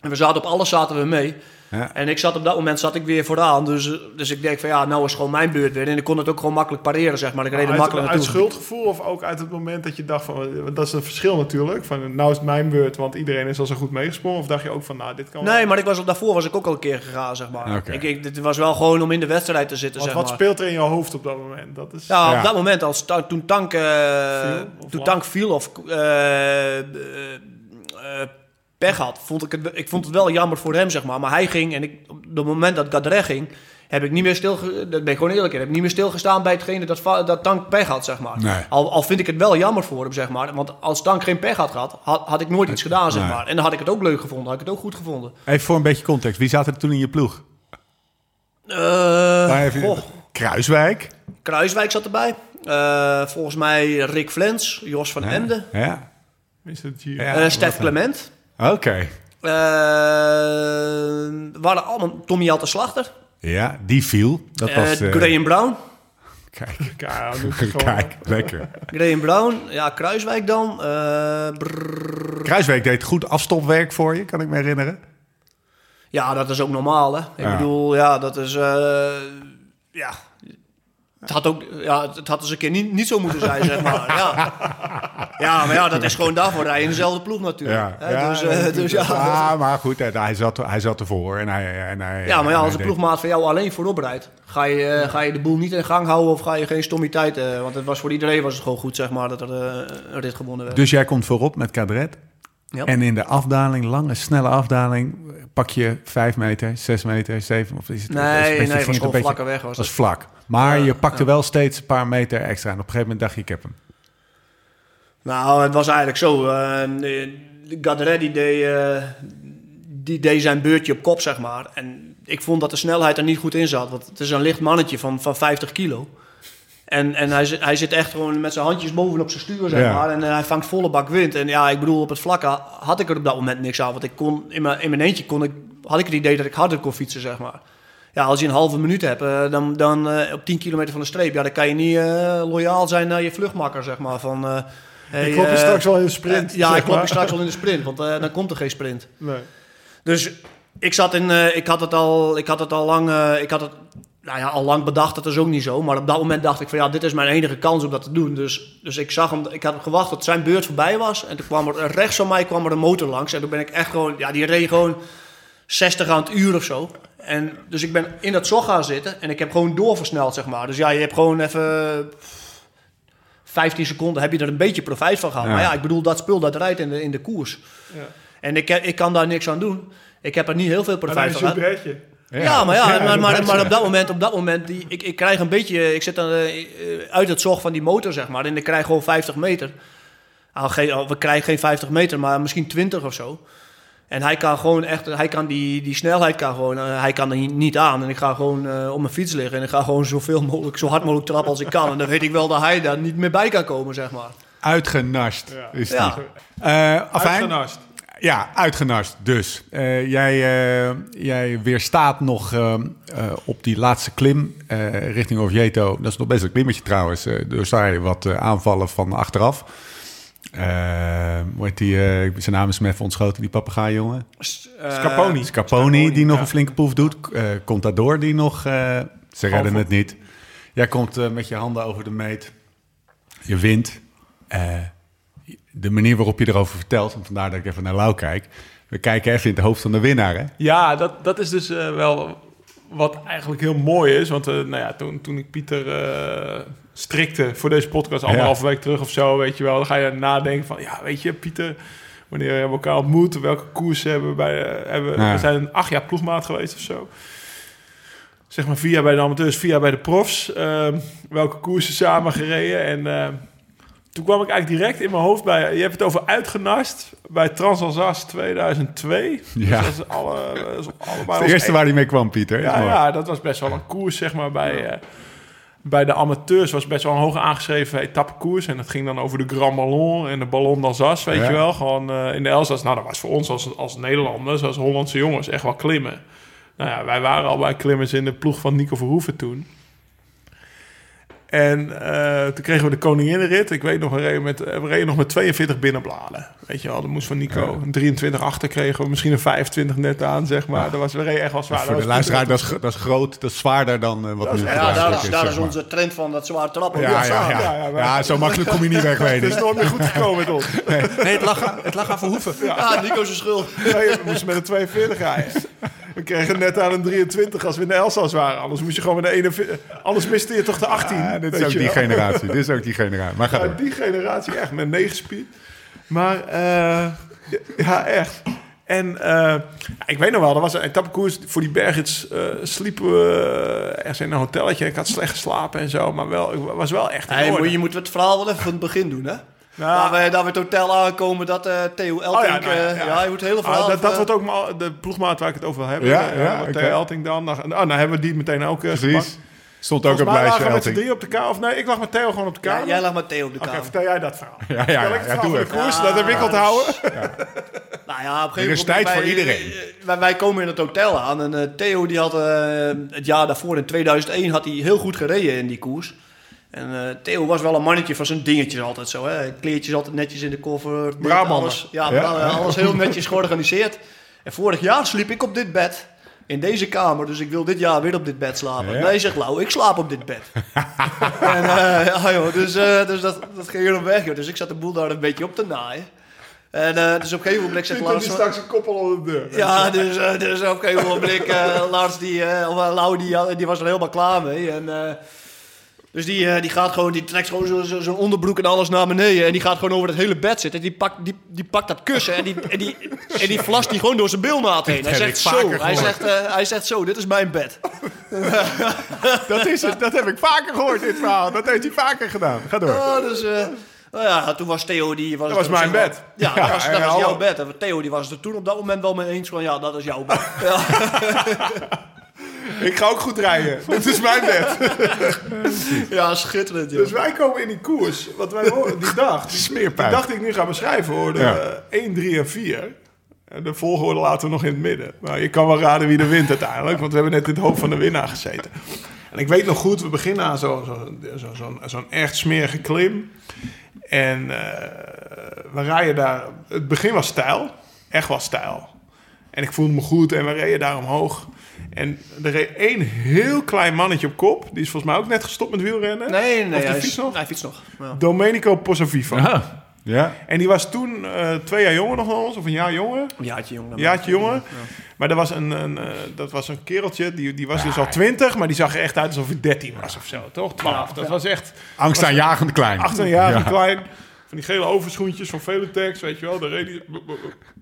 En we zaten op alles zaten we mee. Ja. En ik zat op dat moment zat ik weer vooraan. Dus, dus ik denk van ja, nou is gewoon mijn beurt weer. En ik kon het ook gewoon makkelijk pareren, zeg maar. Ik reed uit, makkelijk uit naartoe. schuldgevoel of ook uit het moment dat je dacht van... Dat is een verschil natuurlijk. Van nou is het mijn beurt, want iedereen is al zo goed meegesprongen. Of dacht je ook van nou, dit kan wel. Nee, maar ik was, op- daarvoor was ik ook al een keer gegaan, zeg maar. Oké. Ik, ik, dit was wel gewoon om in de wedstrijd te zitten, zeg wat maar. speelt er in je hoofd op dat moment? Dat is... Ja, Ja. op dat moment, als toen Tank, of toen tank viel of eh, eh, pech had, vond ik, het, ik vond het wel jammer voor hem, zeg maar. Maar hij ging, en ik, op het moment dat Gadret ging, heb ik niet meer stil, dat ben ik gewoon eerlijk in, heb ik niet meer stilgestaan bij hetgene dat, dat Tank pech had, zeg maar. Nee. Al, al vind ik het wel jammer voor hem, zeg maar. Want als Tank geen pech had gehad, had, had ik nooit iets gedaan, zeg maar. En dan had ik het ook leuk gevonden, had ik het ook goed gevonden. Even voor een beetje context. Wie zaten er toen in je ploeg? Eh, goh. Kruiswijk. Kruiswijk zat erbij. Eh, volgens mij Rick Flens, Jos van Ja. Emden, Ja. Is het hier? Ja. eh, Stef Clement. Oké. Eh, waren allemaal Tommy Alte Slachter. Ja, die viel. Dat Eh, was... eh, Graham Brown. Kijk, lekker. Graham Brown. Ja, Kruiswijk dan. Eh. Kruiswijk deed goed afstopwerk voor je, kan ik me herinneren. ja, dat is ook normaal, hè. Ik Ja. bedoel, ja, dat is... eh, ja... Het had ook, ja, het had eens een keer niet, niet zo moeten zijn, zeg maar. Ja. ja, maar ja, dat is gewoon daarvoor rijden in dezelfde ploeg natuurlijk. Hè, dus, eh, dus ja. Ah, maar goed, hij zat, hij zat ervoor. En hij, en hij, Ja, maar ja, als hij een ploegmaat van jou alleen voorop rijdt, ga je, eh, ga je de boel niet in gang houden of ga je geen stommiteit... eh, want het was voor iedereen was het gewoon goed, zeg maar, dat er eh, een rit gewonnen werd. Dus jij komt voorop met kadret. Ja. En in de afdaling, lange, snelle afdaling, pak je 5 meter, 6 meter, 7 of is het Nee, een beetje- nee, het was gewoon beetje- vlakke weg, was was het. vlak. Maar Ja, je pakte ja. wel steeds een paar meter extra. En op een gegeven moment dacht je, ik heb hem. Nou, het was eigenlijk zo. eh Gadret die deed, eh, die deed zijn beurtje op kop, zeg maar. En ik vond dat de snelheid er niet goed in zat. Want het is een licht mannetje van, van 50 kilo. En, en hij, zit- hij zit echt gewoon met zijn handjes bovenop zijn stuur, zeg Ja. maar. En eh, hij vangt volle bak wind. En ja, ik bedoel, op het vlakke had ik er op dat moment niks aan. Want ik kon, in mijn, in mijn eentje kon ik, had ik het idee dat ik harder kon fietsen, zeg maar. Ja, als je een halve minuut hebt, eh, dan, dan eh, op 10 kilometer van de streep... Ja, dan kan je niet eh, loyaal zijn naar je vluchtmakker, zeg maar. Van, hey, Ik klop je straks wel in de sprint. ja, ik klop maar. je straks wel in de sprint, want dan komt er geen sprint. Nee. Dus ik zat in, ik had het al, ik had het al lang, ik had het, nou ja, al lang bedacht, dat is ook niet zo. Maar op dat moment dacht ik van ja, dit is mijn enige kans om dat te doen. Dus, dus ik zag hem, ik had gewacht tot zijn beurt voorbij was. En toen kwam er rechts van mij kwam er een motor langs. En toen ben ik echt gewoon, ja, die reed gewoon 60 aan het uur of zo. En dus ik ben in dat zog gaan zitten en ik heb gewoon doorversneld, zeg maar. Dus ja, je hebt gewoon even 15 seconden heb je er een beetje profijt van gehad. Ja. Maar ja, ik bedoel, dat spul dat rijdt in de, in de koers. Ja. En ik, ik kan daar niks aan doen. Ik heb er niet heel veel profijt van gehad. bretje. Ja, maar, ja, Ja, maar, maar, ja. op dat moment, op dat moment die, ik, ik krijg een beetje, ik zit dan eh, uit het zog van die motor, zeg maar, en ik krijg gewoon 50 meter. Nou, geen, oh, we krijgen geen 50 meter, maar misschien 20 of zo. En hij kan gewoon echt, hij kan die, die snelheid kan gewoon, eh, hij kan er niet- niet aan. En ik ga gewoon eh, op mijn fiets liggen en ik ga gewoon zoveel mogelijk, zo hard mogelijk trappen als ik kan. En dan weet ik wel dat hij daar niet meer bij kan komen, zeg maar. Uitgenast Ja. is die. Ja. Eh, afijn, Uitgenast. Ja, uitgenast. Dus eh, jij, eh, jij weerstaat nog op die laatste klim eh, richting Oviedo. Dat is nog best een klimmetje trouwens. eh door Sarri wat aanvallen van achteraf. Eh, hoe heet die? eh, zijn naam is me even ontschoten, die papegaaijongen. Eh, Scaponi. Scaponi, die nog ja. een flinke proef doet. eh Contador, die nog... eh, ze redden het niet. Jij komt eh, met je handen over de meet. Je wint. Eh, de manier waarop je erover vertelt, en vandaar dat ik even naar Lau kijk. We kijken even in het hoofd van de winnaar, hè? Ja, dat, dat is dus eh, wel wat eigenlijk heel mooi is. Want eh, nou ja, toen, toen ik Pieter eh, strikte voor deze podcast, anderhalve week terug of zo, weet je wel, dan ga je nadenken van, ja, weet je, Pieter, wanneer hebben we elkaar ontmoet, welke koers hebben we bij, eh, hebben, Ja. we zijn acht jaar ploegmaat geweest of zo. Zeg maar vier jaar bij de amateurs, vier jaar bij de profs. Ehm, welke koersen samen gereden en... eh, toen kwam ik eigenlijk direct in mijn hoofd bij... Je hebt het over uitgenast bij Transalsace 2002. Ja. Dus dat is alle, dat is allebei ons de eerste waar hij mee kwam, Pieter. ja, ja, dat was best wel een koers, zeg maar. Bij, eh, bij de amateurs was best wel een hoog aangeschreven etappekoers. En dat ging dan over de Grand Ballon en de Ballon d'Alsace, weet Ja. je wel. Gewoon eh, in de Elzas. Nou, dat was voor ons als, als Nederlanders, als Hollandse jongens, echt wel klimmen. Nou ja, wij waren al bij klimmers in de ploeg van Nico Verhoeven toen. En eh, toen kregen we de koninginnenrit. Ik weet nog, we reden, met, we reden nog met 42 binnenbladen. Weet je wel, dat moest van Nico. Een 23 achter kregen we, misschien een 25 net aan, zeg maar. Dat was, we reden echt wel zwaar. Voor de was luisteraar, dat is, dat is groot, dat is zwaarder dan eh, wat nu Ja, gebruikelijk daar is, is, daar is onze trend van dat zware trappen. Ja, ja, ja. Ja, Ja, ja, zo makkelijk kom je niet weg, weet Het is nooit meer goed gekomen met ons. Nee, het lag, aan- het lag aan Verhoeven. Ja, Nico zijn schuld. Nee, we moesten met een 42 rijden. We kregen net aan een 23 als we in de Elsass waren. Anders moest je gewoon met de 41. Anders miste je toch de 18. Ja, dit is ook die wel. generatie. Dit is ook die generatie. Maar ga Ja, door. die generatie echt met 9 speed. Maar eh, ja, echt. En eh, ik weet nog wel, er was een etappekoers voor die bergits. eh sliepen we ergens in een hotelletje. Ik had slecht geslapen en zo, maar wel, ik was wel echt Hey, je moet het verhaal wel even van het begin doen, hè? Nou, Daar we, daar we het hotel aankomen dat eh, Theo Elting... Oh ja, nou ja, eh, ja. ja, je moet het hele Ah, dat, dat even- wordt ook maar de ploegmaat waar ik het over wil hebben. Ja, Eh, ja, wat oké. Theo Elting dan. Nou, nou, dan hebben we die meteen ook uh, Precies. Stond ook op lijstje lagen we met z'n Elting. drie op de kamer. Of nee, ik lag met Theo gewoon op de Ja, kamer. jij lag met Theo op de Oké, kamer. vertel jij dat verhaal. Ja, ja, ja, ik het ja, verhaal doe koers, Ja, dat heb ik onthouden. Nou ja, op een Er gegeven is moment... tijd wij- voor iedereen. eh, Wij, wij komen in het hotel aan en eh, Theo die had eh, het jaar daarvoor, in 2001, had hij heel goed gereden in die koers. En eh, Theo was wel een mannetje van zijn dingetjes altijd zo. Hè? Kleertjes altijd netjes in de koffer. alles, ja, Ja. bra- alles heel netjes georganiseerd. En vorig jaar sliep ik op dit bed. In deze kamer, dus ik wil dit jaar weer op dit bed slapen. Ja. Nee, zegt Lau, ik slaap op dit bed. en eh, ja, joh, dus, eh, dus dat, dat ging er weg. Joh. Dus ik zat de boel daar een beetje op te naaien. En eh, dus op een gegeven moment zegt Lars... straks een koppel onder de deur. ja, dus, eh, dus op een gegeven moment, eh Lars, die, eh, of eh, Lau, die, die was er helemaal klaar mee. En, eh, dus die, eh, die gaat gewoon, die trekt gewoon zo- zo- zo'n onderbroek en alles naar beneden. En die gaat gewoon over het hele bed zitten. Die pakt, die, die pakt dat kussen en die, en die, en die vlast die gewoon door zijn bilnaad heen. Hij zegt zo, hij zegt, eh, hij zegt zo, dit is mijn bed. Dat is het. Dat heb ik vaker gehoord, dit verhaal. Dat heeft hij vaker gedaan. Ga door. Oh, dus, eh, nou ja, toen was Theo die... Was Dat was mijn bed. Ja, dat was, dat jouw bed. En Theo die was het er toen op dat moment wel mee eens van, ja, dat is jouw bed. Ja. Ik ga ook goed rijden. Dit is mijn bed. Ja, schitterend, joh. Dus wij komen in die koers. Wat wij horen, die dag. Die, die Smeerpijp. dag die ik nu ga beschrijven hoorde Ja. eh, 1, 3 en 4. En de volgorde laten we nog in het midden. Maar je kan wel raden wie er wint uiteindelijk. Want we hebben net in het hoofd van de winnaar gezeten. En ik weet nog goed, we beginnen aan zo'n zo, zo, zo'n zo'n echt smerige klim. En eh, we rijden daar... Het begin was stijl. Echt was stijl. En ik voelde me goed en we reden daar omhoog. En er reed één heel klein mannetje op kop. Die is volgens mij ook net gestopt met wielrennen. Nee, nee, Of die hij, fiets is- nog? hij fietst nog. Ja. Domenico Pozzovivo. Ja. Ja. En die was toen eh, twee jaar jonger nog dan ons, of een jaar jonger. Een jaartje jonger. Een jaartje jonger. Maar er was een, een, eh, dat was een kereltje, die, die was dus al twintig, maar die zag er echt uit alsof hij 13 was of zo, toch? 12. Dat was echt Angstaanjagend klein. 18 jaar Ja. klein. Van die gele overschoentjes van Velutex, weet je wel. Daar reed hij...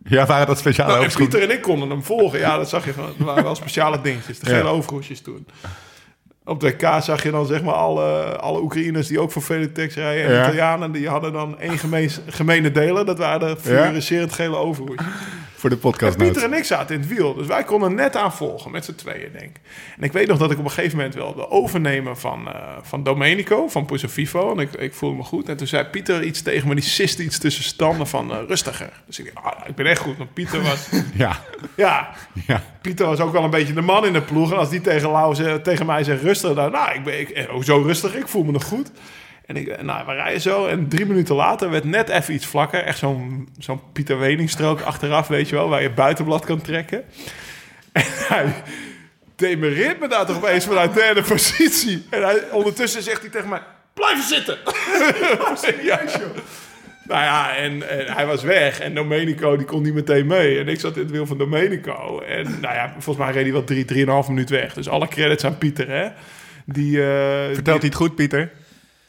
Ja, waren dat speciale Nou, en? Pieter en ik konden hem volgen. Ja, dat zag je gewoon. Er waren wel speciale dingetjes. De Ja. gele overhoesjes toen. Op de WK zag je dan zeg maar alle, alle Oekraïners die ook voor Velutex rijden. En Ja. Italianen die hadden dan één gemeen, gemene delen. Dat waren de gele overhoesjes. Voor de podcast En Pieter en ik zaten in het wiel. Dus wij konden net aan volgen met z'n tweeën, denk ik. En ik weet nog dat ik op een gegeven moment wel de overnemen van, eh, van Domenico, van Pozzovivo. En ik, ik voelde me goed. En toen zei Pieter iets tegen me. Die siste iets tussen standen van eh, rustiger. Dus ik ah, ik ben echt goed. Want Pieter was... Ja. ja, Ja. Pieter was ook wel een beetje de man in de ploeg. En als die tegen, Lau, ze- tegen mij zegt rustig, dan nou, ik ben ik, eh, oh, zo rustig, ik voel me nog goed. En ik, nou, we rijden zo. En drie minuten later werd net even iets vlakker. Echt zo'n zo'n Pieter Weningstrook achteraf, weet je wel, waar je buitenblad kan trekken. En hij demereert me daar toch opeens vanuit derde positie. En hij, ondertussen zegt hij tegen mij, blijven zitten. Serieus, joh. Nou ja, en, en hij was weg. En Domenico, die kon niet meteen mee. En ik zat in het wiel van Domenico. En nou ja, volgens mij reed hij wel drie, drieënhalf minuut weg. Dus alle credits aan Pieter, hè. Die, eh, Vertelt hij het goed, Pieter?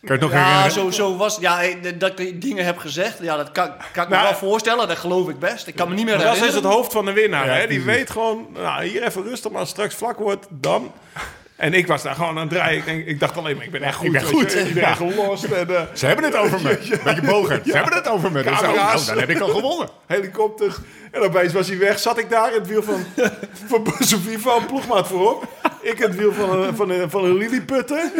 Kan je het nog Ja, herinneren? zo, zo was ja, dat ik die dingen heb gezegd. Ja, dat kan, kan ik me Nou, wel voorstellen. Dat geloof ik best. Ik kan me niet meer dat is het hoofd van de winnaar. Ja, hè? Die weet gewoon, nou, hier even rustig, maar als het straks vlak wordt, dan. En ik was daar gewoon aan het draaien. Ik, denk, ik dacht alleen maar, ik ben echt goed. ik ben je. goed. Iedereen Ja. gelost. En, eh, Ze hebben het over me. Beetje bogen. Ze hebben het over me. Dus, Camera's. nou, dan heb ik al gewonnen. helikopters. En opeens was hij weg. Zat ik daar in het wiel van, van een ploegmaat voorop. Ik in het wiel van een, van een, van een lilliputter.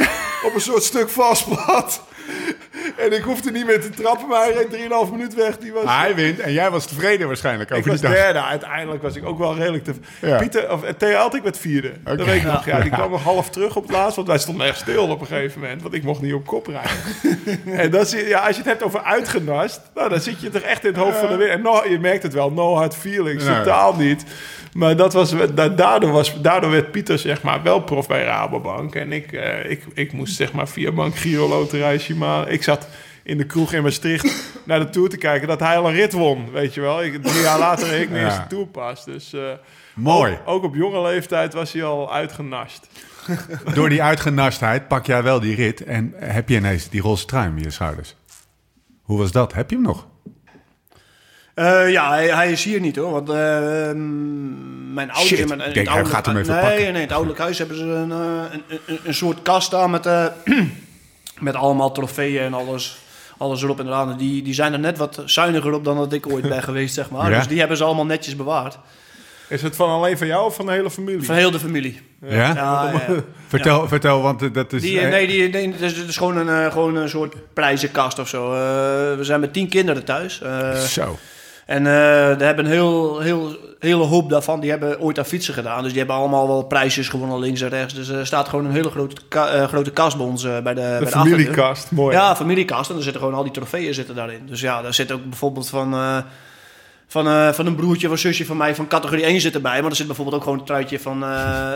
Op een soort stuk vastblad. En ik hoefde niet meer te trappen, maar hij reed 3,5 minuut weg. Die was, Hij wint en jij was tevreden waarschijnlijk ik over was die dag. derde. Uiteindelijk was ik ook wel redelijk te... Ja. Pieter, of eh, Theo werd vierde. Oké. Dat weet ik nog. Ja, die kwam nog half terug op het laatst. Want wij stonden echt stil op een gegeven moment. Want ik mocht niet op kop rijden. en dat is, ja, als je het hebt over uitgenast... Nou, dan zit je toch echt in het hoofd van de wereld. En no, je merkt het wel. No hard feelings. Totaal niet. Maar dat was, da- daardoor, was, daardoor werd Pieter zeg maar, wel prof bij Rabobank. En ik, eh, ik, ik moest zeg maar via Bank Giro Loterij Shimano... Ik zat in de kroeg in Maastricht naar de Tour te kijken... dat hij al een rit won, weet je wel. Ik, drie jaar later reed ik niet Ja. Tour pas. Dus eh, Mooi. ook, ook op jonge leeftijd was hij al uitgenast. Door die uitgenastheid pak jij wel die rit en heb je ineens die roze trui om je schouders. Hoe was dat? Heb je hem nog? Eh, ja, hij, hij is hier niet hoor. Want eh, mijn ouders... Shit. in mijn- Kijk, hij gaat hem even nee, pakken. Nee, in het ouderlijk huis hebben ze een, eh, een, een, een soort kast staan met, eh, met allemaal trofeeën en alles. Alles erop en eraan. Die, die zijn er net wat zuiniger op dan dat ik ooit ben geweest, zeg maar. Ja? Dus die hebben ze allemaal netjes bewaard. Is het van alleen van jou of van de hele familie? Van heel de familie. Ja? Ja, ja. Vertel, vertel, want dat is... Die, eh, nee, die, nee, het is, het is gewoon, een, eh, gewoon een soort prijzenkast of zo. Eh, we zijn met tien kinderen thuis. Eh, Zo. En eh er hebben een heel, heel, hele hoop daarvan, die hebben ooit aan fietsen gedaan. Dus die hebben allemaal wel prijsjes gewonnen links en rechts. Dus er staat gewoon een hele grote, ka- eh, grote kast bij ons eh, bij de, bij de familiekast, mooi. Ja, familiekast. En er zitten gewoon al die trofeeën zitten daarin. Dus ja, daar zit ook bijvoorbeeld van... van, van een broertje of een zusje van mij van categorie 1 zit erbij. Maar er zit bijvoorbeeld ook gewoon een truitje van...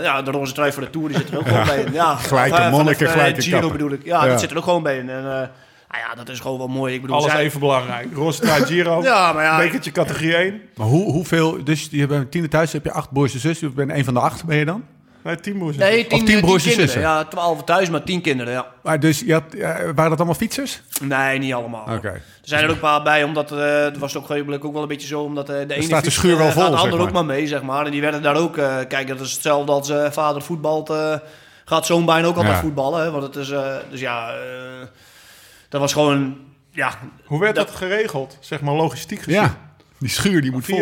ja, de roze trui voor de Tour, die zit er ook gewoon bij in. Ja, Gelijke monniken, gelijke Giro bedoel ik. Ja, Ja. dat zit er ook gewoon bij in. En eh, nou ja, dat is gewoon wel mooi. Ik bedoel, Alles zij- even belangrijk. Roze trui Giro, Ja, maar ja, bekertje categorie 1. Maar hoe, hoeveel... Dus je bent tiende thuis, heb je acht broers en zussen. Je bent een van de acht, ben je dan? Nee, tien broers. Nee, tien, Of tien broers en kinderen. zussen? Ja, twaalf thuis, maar tien kinderen, ja. Maar dus, je had, eh, waren dat allemaal fietsers? Nee, niet allemaal. Oké. Er zijn er ook een paar bij, omdat eh het was ook op een gegeven ook wel een beetje zo, omdat eh, de ene staat de schuur wel vol, gaat de zeg ander maar. ook maar mee, zeg maar. En die werden daar ook, eh kijk, dat is hetzelfde als vader voetbalt, eh, gaat zo'n bijna ook altijd Ja. voetballen. Hè, want het is, eh, dus ja, eh, dat was gewoon, ja. Hoe werd Dat- dat geregeld? Zeg maar logistiek gezien. Ja. Die schuur die moet ja,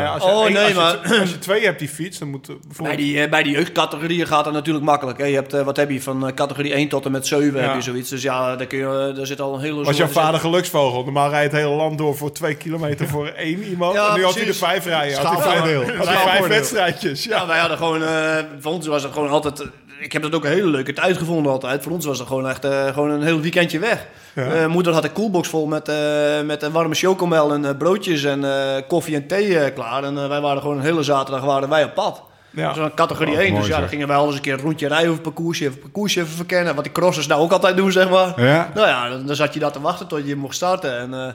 ja, als je, Oh, één- nee, als je, maar- als je twee hebt die fiets, dan moet eh, Bij die, eh, bij die jeugdcategorieën gaat dat natuurlijk makkelijk. Hè. Je hebt, eh, wat heb je, van categorie 1 tot en met 7 Ja. heb je zoiets. Dus ja, daar, kun je, daar zit al een hele... Was jouw vader geluksvogel? Normaal rijdt het hele land door voor twee kilometer voor één iemand. Ja, en nu had hij er precies. vijf rijden. Had hij vijf, had hij vijf wedstrijdjes. Ja. Ja, wij hadden gewoon, eh, voor ons was het gewoon altijd, ik heb dat ook een hele leuke tijd gevonden altijd. Voor ons was het gewoon echt eh, gewoon een heel weekendje weg. Ja. Eh, moeder had een koelbox vol met, eh, met een warme chocomel en eh, broodjes en eh, koffie en thee klaar. En wij waren gewoon een hele zaterdag waren wij op pad. Ja. Dat was een categorie Oh, 1, mooi dus ja, zeg. dan gingen wij al eens een keer een rondje rijden over het parcoursje, even parcoursje even verkennen. Wat die crossers nou ook altijd doen, zeg maar. Ja. Nou ja, dan, dan zat je daar te wachten tot je mocht starten. En, eh,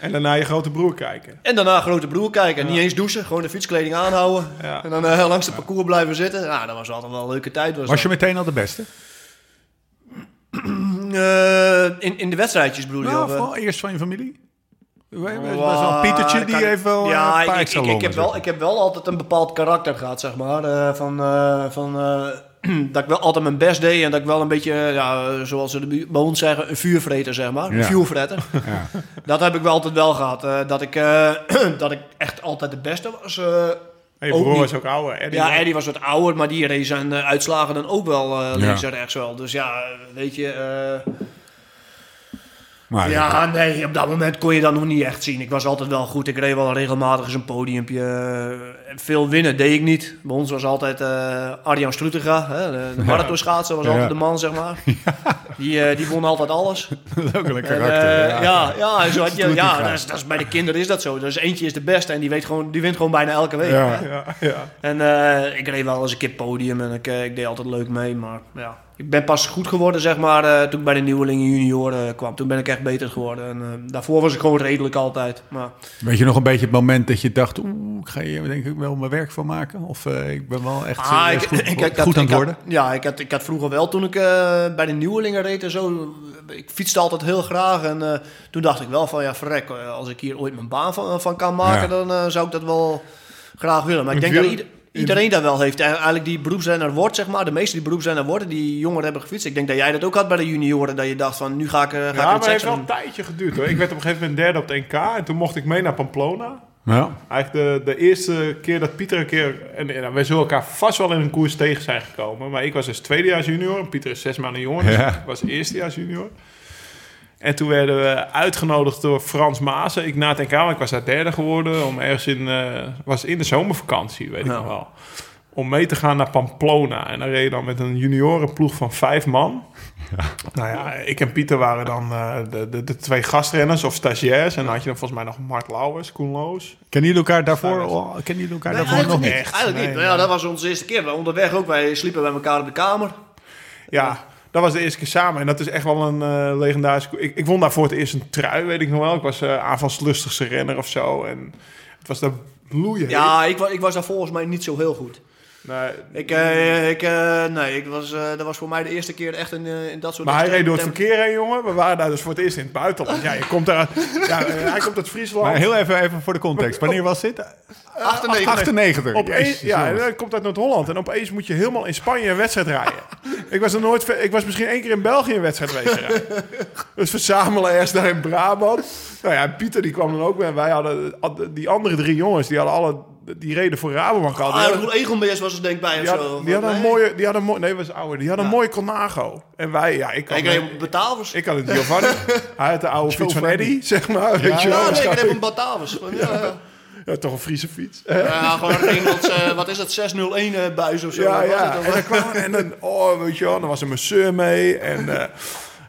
En daarna je grote broer kijken. en daarna grote broer kijken. En niet eens douchen, gewoon de fietskleding aanhouden. Ja. En dan langs het parcours blijven zitten. Ja, dat was altijd wel een leuke tijd. Was Was je meteen al de beste? Eh, in, in de wedstrijdjes bedoel je? Nou, of, eh? vooral eerst van je familie? Wow, Pietertje, die heeft wel ja, eh, een ik, paar ik, ik, heb wel, ik heb wel altijd een bepaald karakter gehad, zeg maar. eh, van, eh, van, eh, dat ik wel altijd mijn best deed en dat ik wel een beetje, eh, ja, zoals ze de bij ons zeggen, een vuurvreter, zeg maar. Ja. Een vuurvretter. Ja. dat heb ik wel altijd wel gehad. eh, dat, ik, eh, dat ik echt altijd de beste was. Ook broer was ook ouder. Eddie ja, Eddie was wat ouder, maar die reed zijn eh, uitslagen dan ook wel eh, links Ja. en rechts wel. Dus ja, weet je... eh, Maar ja, nee, op dat moment kon je dat nog niet echt zien. Ik was altijd wel goed. Ik reed wel regelmatig eens een podiumpje. Eh, Veel winnen deed ik niet. Bij ons was altijd eh Arjan Strutega, hè, de, de marathonschaatser, was Ja. altijd de man, zeg maar. Die, eh, die won altijd alles. dat is ook wel een En, karakter. ja, ja, en zo had je, ja dat is, dat is, bij de kinderen is dat zo. Dus eentje is de beste en die, weet gewoon, die wint gewoon bijna elke week. Ja. Ja, ja. En eh, ik reed wel eens een keer podium en ik, ik deed altijd leuk mee. Maar ja, ik ben pas goed geworden, zeg maar, eh, toen ik bij de nieuwelingen junioren kwam. Toen ben ik echt beter geworden. En eh, daarvoor was ik gewoon redelijk altijd. Maar Weet je nog een beetje het moment dat je dacht... Oeh, ik ga hier denk ik wel mijn werk van maken? Of eh, ik ben wel echt Ah, ik- goed, ik- ik goed had- aan het had- worden? ja, ik had, ik had vroeger wel, toen ik eh, bij de nieuwelingen reed en zo... Ik fietste altijd heel graag en eh, toen dacht ik wel van... Ja, verrek, eh, als ik hier ooit mijn baan van, van kan maken... Ja. dan eh, zou ik dat wel graag willen. Maar ik denk dat ieder- iedereen dat wel heeft. Eigenlijk die beroepsrenner wordt, zeg maar. De meeste die beroepsrenner worden, die jongeren hebben gefietst. Ik denk dat jij dat ook had bij de junioren. Dat je dacht van, nu ga ik, eh, ga Ja, ik maar iets het heeft wel een tijdje geduurd hoor. Ik werd op een gegeven moment derde op het NK en toen mocht ik mee naar Pamplona. Ja. Eigenlijk de, de eerste keer dat Pieter een keer... En, en wij zullen elkaar vast wel in een koers tegen zijn gekomen. Maar ik was dus tweedejaars junior en Pieter is zes maanden jonger. Dus Ja. ik was eerstejaars junior. En toen werden we uitgenodigd door Frans Maassen. Ik na het NK, want ik was daar derde geworden. Om ergens in, eh, was in de zomervakantie, weet ik Ja. nog wel. Om mee te gaan naar Pamplona. En dan reed je dan met een juniorenploeg van vijf man. Nou ja, ik en Pieter waren dan eh, de, de, de twee gastrenners of stagiairs. En dan had je dan volgens mij nog Mart Lauwers, Koen Loos. Kennen jullie elkaar daarvoor? Oh, kennen jullie elkaar Nee, daarvoor nog eigenlijk niet? Eigenlijk niet. Nee, Nou ja, dat was onze eerste keer. Onderweg ook. Wij sliepen bij elkaar op de kamer. Ja, dat was de eerste keer samen. En dat is echt wel een eh legendarische... Ik, ik won daar voor het eerst een trui, weet ik nog wel. Ik was eh aanvalslustigste renner of zo. En het was daar bloeien. Ja, ik, wa- ik was daar volgens mij niet zo heel goed. Nee, Ik, eh, ik, eh, nee, ik was, eh, dat was voor mij de eerste keer echt in, in dat soort... maar hij reed door het verkeer heen, jongen. We waren daar dus voor het eerst in het buitenland. Ja, je komt daar... Ja, hij komt uit Friesland. Maar heel even, even voor de context. Wanneer was dit? 98. 98. Opeens, ja, hij komt uit Noord-Holland. En opeens moet je helemaal in Spanje een wedstrijd rijden. ik, was er nooit, ik was misschien één keer in België een wedstrijd geweest rijden. Dus verzamelen ergens daar in Brabant. Nou ja, Pieter die kwam dan ook bij. Wij hadden, die andere drie jongens, die hadden alle... Die reden voor Rabobank. Die Ah, Roel Egelmeers was er denk ik bij of die zo. hadden, die hadden een Nee. mooie... Die hadden een mooi, nee, was ouder. Die hadden een Ja. mooie Colnago. En wij, ja, ik had, Ik op Batavus. ik had een Giovanni. Hij had de oude fiets van. Eddie, zeg maar. Weet je wel. Ja, nee, ik reed op Batavus. Ja, ja. Ja, toch een Friese fiets. Ja, gewoon een Engels, eh, wat is het, 601 eh, buis of zo. Ja, ja. het En dan? kwam en dan, oh, weet je wel, dan was een masseur mee. En, eh,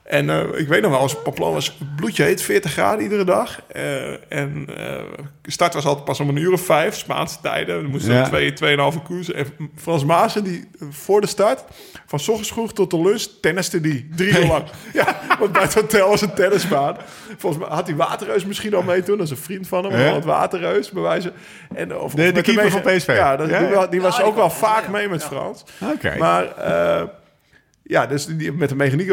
en eh, ik weet nog wel, als Pamplona was bloedje heet, 40 graden iedere dag. Eh, en eh start was altijd pas om een uur of vijf, Spaanse tijden. We moesten Ja. dan twee, tweeënhalve koersen. En Frans Maassen, die voor de start, van 's ochtends vroeg tot de lunch, tenniste die. Drie uur lang. ja, want bij het hotel was een tennisbaan. Volgens mij had hij Waterreus misschien al mee toen. Dat is een vriend van hem, Ja. het Waterreus, bij wijze. En, of, De- de keeper van PSV. Ja, dat, Ja, die, was ook wel vaak ja. mee met Ja. Frans. Oké. Maar eh, ja, dus die, met de mechaniek,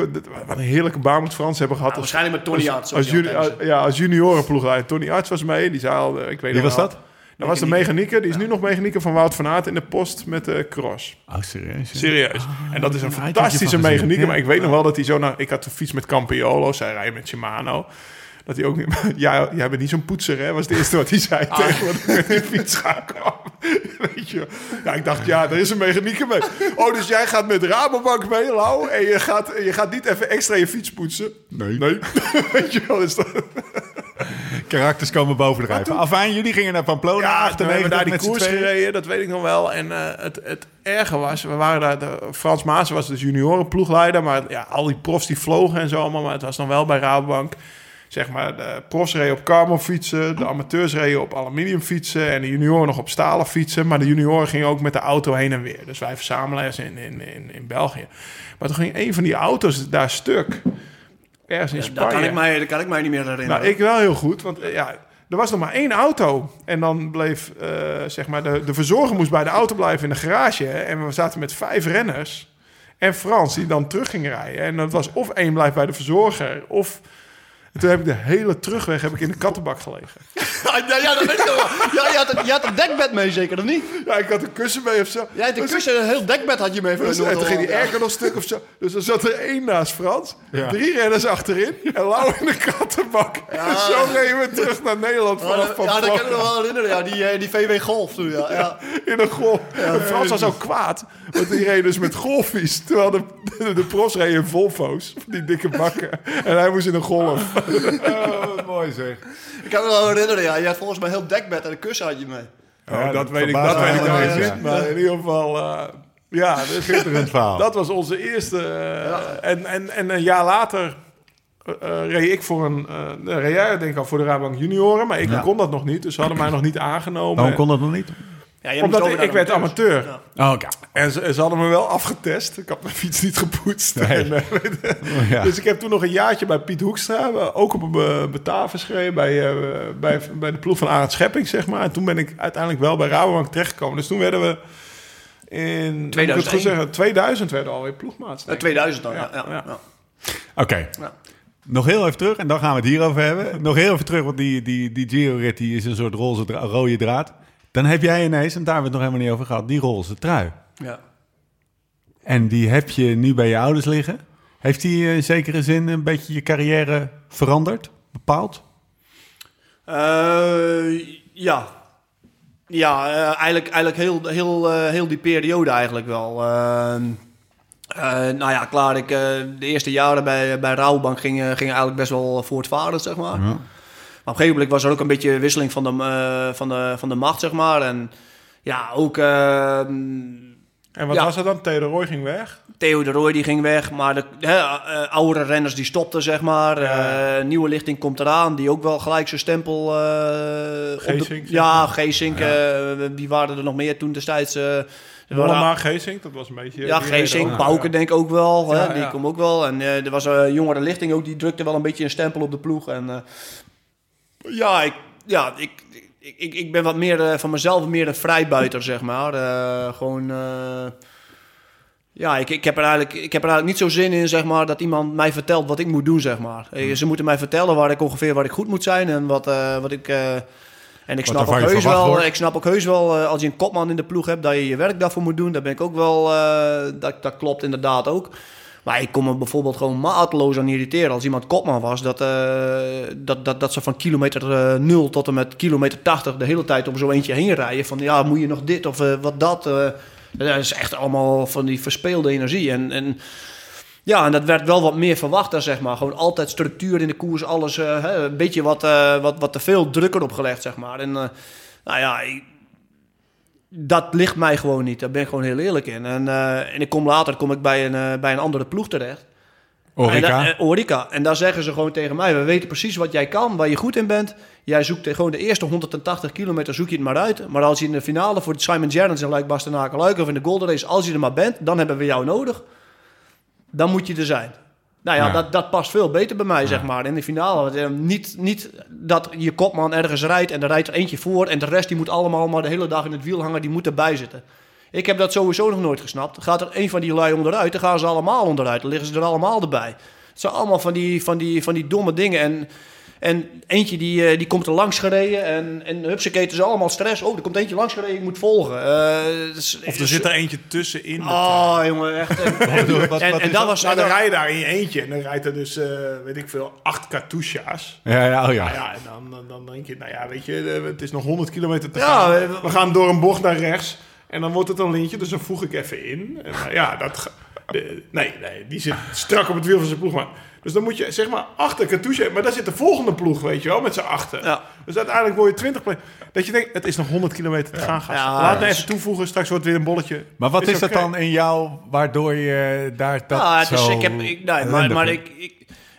wat een heerlijke baan met Frans hebben gehad. Ja, als, waarschijnlijk met Tony Arts. als, juni- als- ja, als juniorenploegleider. Tony Arts was mee, die zei al, eh, ik weet Wie was dat? Dat was de mechanieker, die is nu nog mechanieker van Wout van Aert in de post met de cross. Oh, serieus? ja. Serieus. En dat is een fantastische mechanieker. Ja. Maar ik weet nog wel dat hij zo naar... Ik had een fiets met Campiolo, zij rijden met Shimano. Dat hij ook niet... Ja, jij bent niet zo'n poetser, hè? Was het eerste wat hij zei Ah. tegen me dat ik met die fiets ga kwam. Weet je. Ja, ik dacht, ja, er is een mechanieker mee. Oh, dus jij gaat met Rabobank mee, Lau? En je gaat, je gaat niet even extra je fiets poetsen? Nee. Nee. Weet je wel, is dat... Karakters komen bovendrijven. Afijn, jullie gingen naar Pamplona. Ja, toen 98 hebben we daar die koers gereden, dat weet ik nog wel. En eh, het, het erge was, we waren daar, de, Frans Maas was dus juniorenploegleider, maar ja, al die profs die vlogen en zo allemaal, maar het was dan wel bij Rabobank. Zeg maar, de profs reden op carbon fietsen, de amateurs reden op aluminium fietsen en de junioren nog op stalen fietsen. Maar de junioren gingen ook met de auto heen en weer. Dus wij verzamelen ergens in, in, in, in België. Maar toen ging een van die auto's daar stuk. Ergens in Dat Spanje. kan, ik mij, dat kan ik mij niet meer herinneren. Nou, ik wel heel goed, want eh, ja, er was nog maar één auto. En dan bleef, eh, zeg maar, de, de verzorger moest bij de auto blijven in de garage. En we zaten met vijf renners. En Frans, die dan terug ging rijden. En dat was of één blijft bij de verzorger, of... En toen heb ik de hele terugweg heb ik in de kattenbak gelegen. ja, ja, dat weet ik wel. Ja, je, had een, je had een dekbed mee zeker, of niet? Ja, ik had een kussen mee of zo. Jij had een Dus- kussen, een heel dekbed had je mee voor Dus, en toen ging die erger nog stuk of zo. Dus er zat er één naast Frans, Ja. drie renners achterin en Lau in de kattenbak. En zo reden we terug naar Nederland Ja, vanaf dat- ja, dat kan ik me Pamplona. nog wel herinneren. Ja, die, eh, die VW Golf toen, ja. ja. in een golf. En Frans was ook kwaad, want die reed dus met golffiets. Terwijl de, de, de profs reden in Volvo's, die dikke bakken. En hij moest in een golf. Oh, mooi zeg. Ik kan me wel herinneren, ja. Je had volgens mij een heel dekbed en een kussen had je mee. Oh, Ja, dat, dat weet ik, dat weet ik niet. Maar in ieder geval, eh, ja, dat, Schitterend verhaal. dat was onze eerste. eh, en, en, en een jaar later eh, reed ik voor een, uh, reed jij denk ik al voor de Rabobank junioren, maar ik Ja. kon dat nog niet, dus ze hadden mij nog niet aangenomen. Waarom kon dat nog niet? Ja, Omdat ik, werd amateur. Ja. Oh, oké. En ze, ze hadden me wel afgetest. Ik had mijn fiets niet gepoetst. Nee. En, eh, Oh, ja. Dus ik heb toen nog een jaartje bij Piet Hoekstra, eh, ook op een Batavus gereden, bij, eh, bij, bij de ploeg van Arend Schepping, zeg maar. En toen ben ik uiteindelijk wel bij Rabobank terechtgekomen. Dus toen werden we in... moet ik het 2001. goed zeggen, 2000 werden we alweer ploegmaats. Eh, ik. 2000 dan, ja. Ja, ja, ja. ja. Oké. Ja. Nog heel even terug en dan gaan we het hierover hebben. Nog heel even terug, want die, die, die Giro-rit die is een soort roze dra- rode draad. Dan heb jij ineens, en daar hebben we het nog helemaal niet over gehad, die roze trui. Ja. En die heb je nu bij je ouders liggen. Heeft die in zekere zin een beetje je carrière veranderd, bepaald? Eh, ja. Ja, eh, eigenlijk, eigenlijk heel, heel, eh, heel die periode eigenlijk wel. Ehm, Eh, nou ja, klaar. Ik, de eerste jaren bij, bij Rabobank ging, eh, ging eigenlijk best wel voortvarend, zeg maar. Ja. Maar op een gegeven moment was er ook een beetje wisseling van de, eh, van de, van de macht, zeg maar. En ja, ook eh, En wat Ja. was er dan? Theo de Roy ging weg. Theo de Roy die ging weg. Maar de hè, eh, oudere renners die stopten, zeg maar. Ja. Eh, nieuwe lichting komt eraan, die ook wel gelijk zijn stempel... Geesink, Ja, maar. Geesink. Wie waren er nog meer toen destijds? Mollema, Geesink, dat was een beetje... Ja, Geesink, ook. Bouke denk ik ook wel. Ja, hè? Die ja. komt ook wel. En er was een jongere lichting ook, die drukte wel een beetje een stempel op de ploeg. En ja, ik, ja ik, ik, ik, ik ben wat meer eh, van mezelf meer een vrijbuiter, zeg maar. Eh, gewoon... eh, ja, ik, ik, heb er eigenlijk, ik heb er eigenlijk niet zo zin in, zeg maar, dat iemand mij vertelt wat ik moet doen, zeg maar. Eh, Ze moeten mij vertellen waar ik ongeveer waar ik goed moet zijn en wat, eh, wat ik... en ik snap, ook heus wel, wordt. ik snap ook heus wel, als je een kopman in de ploeg hebt, dat je je werk daarvoor moet doen. Daar ben ik ook wel, dat, dat klopt inderdaad ook. Maar ik kon me bijvoorbeeld gewoon maatloos aan irriteren als iemand kopman was. Dat, eh, dat, dat, dat ze van kilometer eh, 0 tot en met kilometer 80 de hele tijd om zo eentje heen rijden. Van ja, moet je nog dit of eh, wat dat. dat is echt allemaal van die verspeelde energie. En, en ja, en dat werd wel wat meer verwacht dan zeg maar. Gewoon altijd structuur in de koers, alles een beetje wat, wat, wat te veel drukker opgelegd, zeg maar. En nou ja, dat ligt mij gewoon niet. Daar ben ik gewoon heel eerlijk in. En, eh, en ik kom later kom ik bij een, eh, bij een andere ploeg terecht. Orica. En, da- eh, Orica. En daar zeggen ze gewoon tegen mij: we weten precies wat jij kan, waar je goed in bent. Jij zoekt gewoon de eerste 180 kilometer, zoek je het maar uit. Maar als je in de finale voor Simon Gerrans en Luik Bastenaken Luik of in de Golden Race, als je er maar bent, dan hebben we jou nodig. Dan moet je er zijn. Nou ja, Ja. Dat, dat past veel beter bij mij, zeg maar, in de finale. Eh, niet, niet dat je kopman ergens rijdt en er rijdt er eentje voor... en de rest die moet allemaal maar de hele dag in het wiel hangen, die moet erbij zitten. Ik heb dat sowieso nog nooit gesnapt. Gaat er een van die lui onderuit, dan gaan ze allemaal onderuit. Dan liggen ze er allemaal erbij. Het zijn allemaal van die, van die, van die domme dingen. En, en eentje die, eh, die komt er langs gereden en, en hupsakee, het is allemaal stress. Oh, er komt eentje langs gereden, ik moet volgen. Eh, dus- Of er zit er eentje tussenin. Oh, jongen, echt. En, en, wat- en, wat en is dat dat? was... Nou, dan rij je daar in je eentje en dan rijdt er dus, eh, weet ik veel, acht Katusha's. Ja, ja, oh ja. Nou ja, en dan, dan, dan denk je, nou ja, weet je, het is nog 100 kilometer te Ja, gaan. we- We gaan door een bocht naar rechts en dan wordt het een lintje, dus dan voeg ik even in. En, ja, dat... de- nee, nee, die zit strak op het wiel van zijn ploeg. Maar, dus dan moet je, zeg maar, achter maar daar zit de volgende ploeg, weet je wel, met z'n achter. Ja. Dus uiteindelijk word je 20 plek. Dat je denkt, het is nog 100 kilometer te gaan, gasten. Ja, Laat me ja. even toevoegen, straks wordt het weer een bolletje. Maar wat is, dat dan in jou waardoor je daar dat Ja, het is, zo ik heb, ik, nee, maar, maar ik, ik,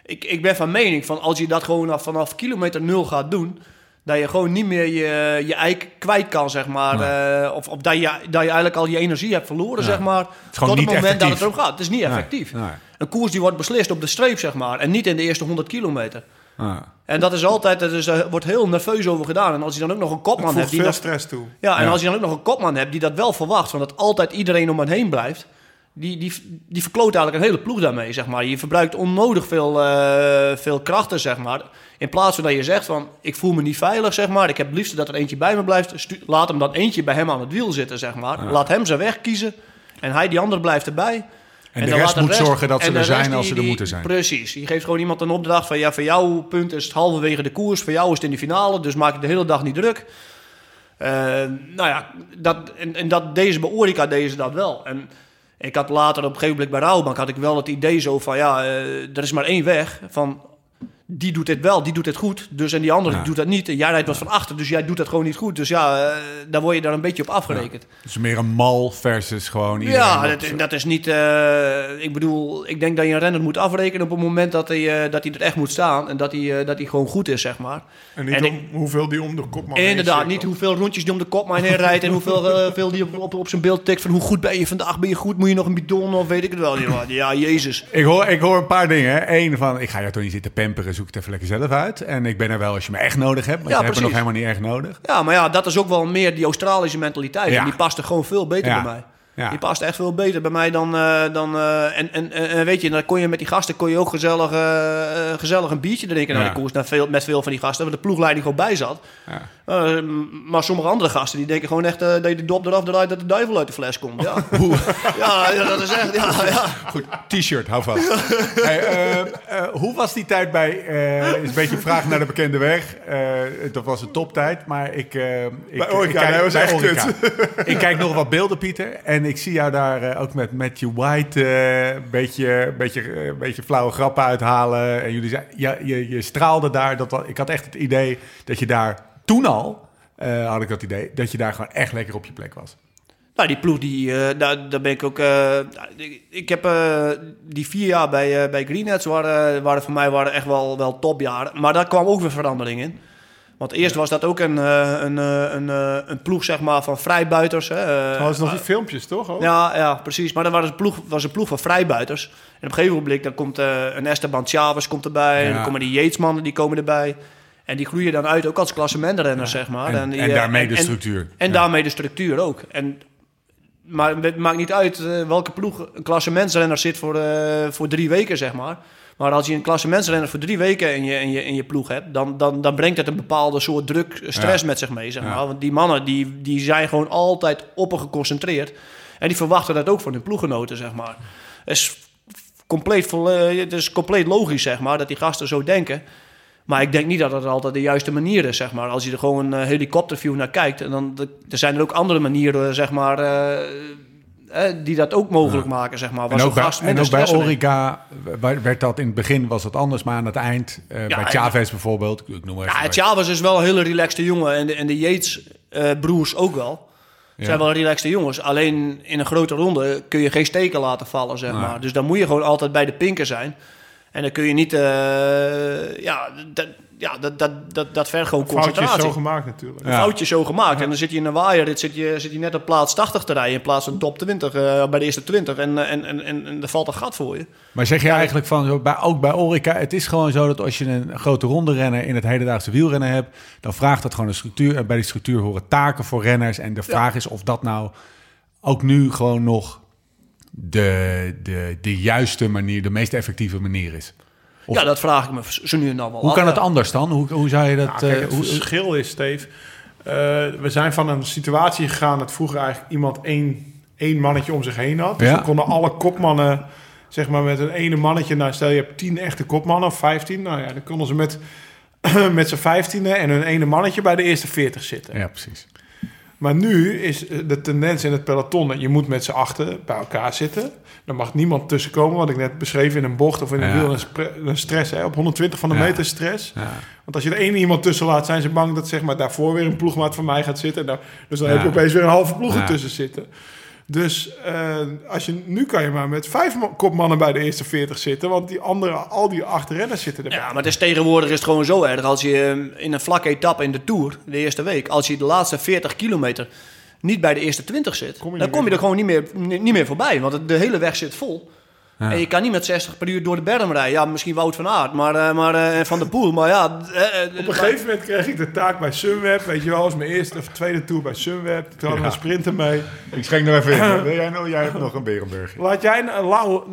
ik, ik ben van mening van als je dat gewoon af, vanaf kilometer nul gaat doen, dat je gewoon niet meer je, je eik kwijt kan, zeg maar. eh, of of dat, je, dat je eigenlijk al je energie hebt verloren, Ja. zeg maar. is gewoon tot niet het moment dat het erom gaat. Het is niet Nee, effectief. nee. Een koers die wordt beslist op de streep, zeg maar. En niet in de eerste 100 kilometer. Ah. En dat is altijd, dat is, daar wordt heel nerveus over gedaan. En als je dan ook nog een kopman hebt die veel dat stress toe. ja, en Ja. als je dan ook nog een kopman hebt die dat wel verwacht, van dat altijd iedereen om hen heen blijft, die, die, die verkloot eigenlijk een hele ploeg daarmee, zeg maar. Je verbruikt onnodig veel, eh, veel krachten, zeg maar. In plaats van dat je zegt van, ik voel me niet veilig, zeg maar. Ik heb het liefst dat er eentje bij me blijft. Stu- laat hem dan eentje bij hem aan het wiel zitten, zeg maar. Laat hem zijn weg kiezen. En hij, die ander, blijft erbij. En, de rest moet zorgen dat ze er zijn als die- ze er moeten zijn. Precies. Je geeft gewoon iemand een opdracht van... ja, voor jouw punt is het halverwege de koers. Voor jou is het in de finale. Dus maak je de hele dag niet druk. Eh, nou ja, dat, en, en dat, deze bij Orica deden ze dat wel. En ik had later op een gegeven moment bij Rouwbank... had ik wel het idee zo van... ja, eh, er is maar één weg. Van, die doet dit wel, die doet dit goed. Dus en die andere Ja. doet dat niet. En jij rijdt wat van achter, dus jij doet dat gewoon niet goed. Dus ja, eh, daar word je daar een beetje op afgerekend. Dus meer een mal versus gewoon iedereen. Ja, dat, dat is niet. eh, ik bedoel, ik denk dat je een renner moet afrekenen op het moment dat hij, eh, dat hij er echt moet staan. En dat hij, eh, dat hij gewoon goed is, zeg maar. En niet En om, ik- hoeveel die om de kop heen Inderdaad, niet hoeveel rondjes die om de kop maar heen rijdt. En hoeveel veel die op, op, op zijn beeld tikt van hoe goed ben je vandaag, ben je goed, moet je nog een bidon of weet ik het wel. Ja, ja jezus. Ik hoor, ik hoor een paar dingen. Eén van, ik ga jou toch niet zitten pamperen, zoek het even lekker zelf uit. En ik ben er wel als je me echt nodig hebt, want Ja, je hebt me nog helemaal niet echt nodig. Ja, maar ja, dat is ook wel meer die Australische mentaliteit. En die past er gewoon veel beter bij mij. Ja. Die past echt veel beter bij mij dan... eh, dan eh, en, en, weet je, dan kon je met die gasten kon je ook gezellig, eh, gezellig een biertje drinken naar Ja. de koers. Naar veel, met veel van die gasten, waar de ploegleiding gewoon bij zat. Ja. Maar sommige andere gasten die denken gewoon echt dat je de dop eraf draait dat de duivel uit de fles komt. Ja, ja, ja dat is echt... Ja, ja. Goed, t-shirt, hou vast. hey, hoe was die tijd bij, is een beetje een vraag naar de bekende weg. Dat was een toptijd, maar ik... ik Bij Orica, ik nee, was echt Orica. ik kijk nog wat beelden, Pieter. En ik zie jou daar eh, ook met Matthew White eh, een beetje, beetje, eh, beetje flauwe grappen uithalen. En jullie zei, ja, je, je straalde daar. Dat, ik had echt het idee dat je daar toen al, eh, had ik dat idee, dat je daar gewoon echt lekker op je plek was. Nou, die ploeg, die, eh, daar, daar ben ik ook... eh, ik, heb eh, die vier jaar bij, eh bij Greenheads waren, waren voor mij waren echt wel, wel topjaren. Maar daar kwam ook weer verandering in. Want eerst was dat ook een, eh, een, eh, een, eh, een ploeg zeg maar, van vrijbuiters. Hè. Dat is nog die filmpjes, toch? ook? Ja, ja, precies. Maar dan was een ploeg, was een ploeg van vrijbuiters. En op een gegeven moment dan komt een Esteban Chavez komt erbij. Ja. En dan komen die Yatesmannen die komen erbij. En die groeien dan uit ook als klassementrenners, zeg maar. En, die, en daarmee de structuur. En Ja. daarmee de structuur ook. En, maar het maakt niet uit welke ploeg een klassementsrenner zit voor, voor drie weken, zeg maar. Maar als je een klassementsrenner voor drie weken in je, in je, in je ploeg hebt... Dan, dan, dan brengt het een bepaalde soort druk, stress Ja. met zich mee, zeg maar. Want die mannen die, die zijn gewoon altijd op en geconcentreerd. En die verwachten dat ook van hun ploeggenoten, zeg maar. Het is compleet, vol- eh, het is compleet logisch, zeg maar, dat die gasten zo denken. Maar ik denk niet dat het altijd de juiste manier is, zeg maar. Als je er gewoon een helikopterview naar kijkt... En dan, er zijn er ook andere manieren, zeg maar... die dat ook mogelijk maken, zeg maar. En Waar ook, bij, en ook bij mee- Orica werd dat in het begin was het anders, maar aan het eind, eh, bij en- Chavez bijvoorbeeld, ik noem maar even. Ja, bij- Chavez is wel een hele relaxte jongen. En de, en de Yates-broers ook wel. Ja. zijn wel relaxte jongens. Alleen in een grote ronde kun je geen steken laten vallen, zeg maar. Dus dan moet je gewoon altijd bij de pinken zijn. En dan kun je niet... eh, ja, dat, ja, dat, dat, dat, dat vergt gewoon Foutje concentratie. zo gemaakt natuurlijk. Een Ja. foutje zo gemaakt. En dan zit je in een waaierrit, zit je, zit je net op plaats 80 te rijden... in plaats van top 20, eh, bij de eerste 20. En, eh, en, en, en, en er valt een gat voor je. Maar zeg je eigenlijk van, bij, ook bij Orica, het is gewoon zo dat als je een grote ronde renner in het hedendaagse wielrennen hebt, dan vraagt dat gewoon een structuur. En bij die structuur horen taken voor renners. En de vraag is of dat nou ook nu gewoon nog de, de, de juiste manier, de meest effectieve manier is. Of- Ja, dat vraag ik me zo nu en dan wel Hoe af, kan ja. het anders dan? Hoe, hoe zou je dat... Nou, kijk, eh, het hoe- verschil is, Steve. eh, we zijn van een situatie gegaan dat vroeger eigenlijk iemand één, één mannetje om zich heen had. Dus Ja. dan konden alle kopmannen, zeg maar met een ene mannetje... Nou, stel je hebt tien echte kopmannen of vijftien. Nou ja, dan konden ze met, met z'n vijftiende en hun ene mannetje bij de eerste veertig zitten. ja, precies. Maar nu is de tendens in het peloton... dat je moet met z'n achten bij elkaar zitten. Er mag niemand tussenkomen, wat ik net beschreef in een bocht of in een Ja. wiel. Een, stress, hè, op 120 van de Ja. meter stress. Ja. Want als je er één iemand tussen laat, zijn ze bang dat zeg maar, daarvoor weer een ploegmaat van mij gaat zitten. Nou, dus dan heb je opeens weer een halve ploeg ertussen zitten. Dus eh, als je, nu kan je maar met vijf ma- kopmannen bij de eerste 40 zitten. Want die andere, al die acht renners zitten erbij. Ja, maar het is tegenwoordig is het gewoon zo erg. Als je eh, in een vlakke etappe in de Tour, de eerste week... als je de laatste 40 kilometer niet bij de eerste 20 zit... Kom dan kom je er gewoon niet meer, niet meer voorbij. Want de hele weg zit vol. Ja. En je kan niet met 60 per uur door de berm rijden. Ja, misschien Wout van Aert, maar, eh, maar eh, Van der Poel. Maar ja... eh, Op een gegeven moment kreeg ik de taak bij Sunweb. Weet je wel, als mijn eerste of tweede tour bij Sunweb. Toen hadden we Ja. een sprinter mee. Ik schenk nog even in. Wil jij, nog, jij hebt nog een Berenburg. Laat jij, een- Lau,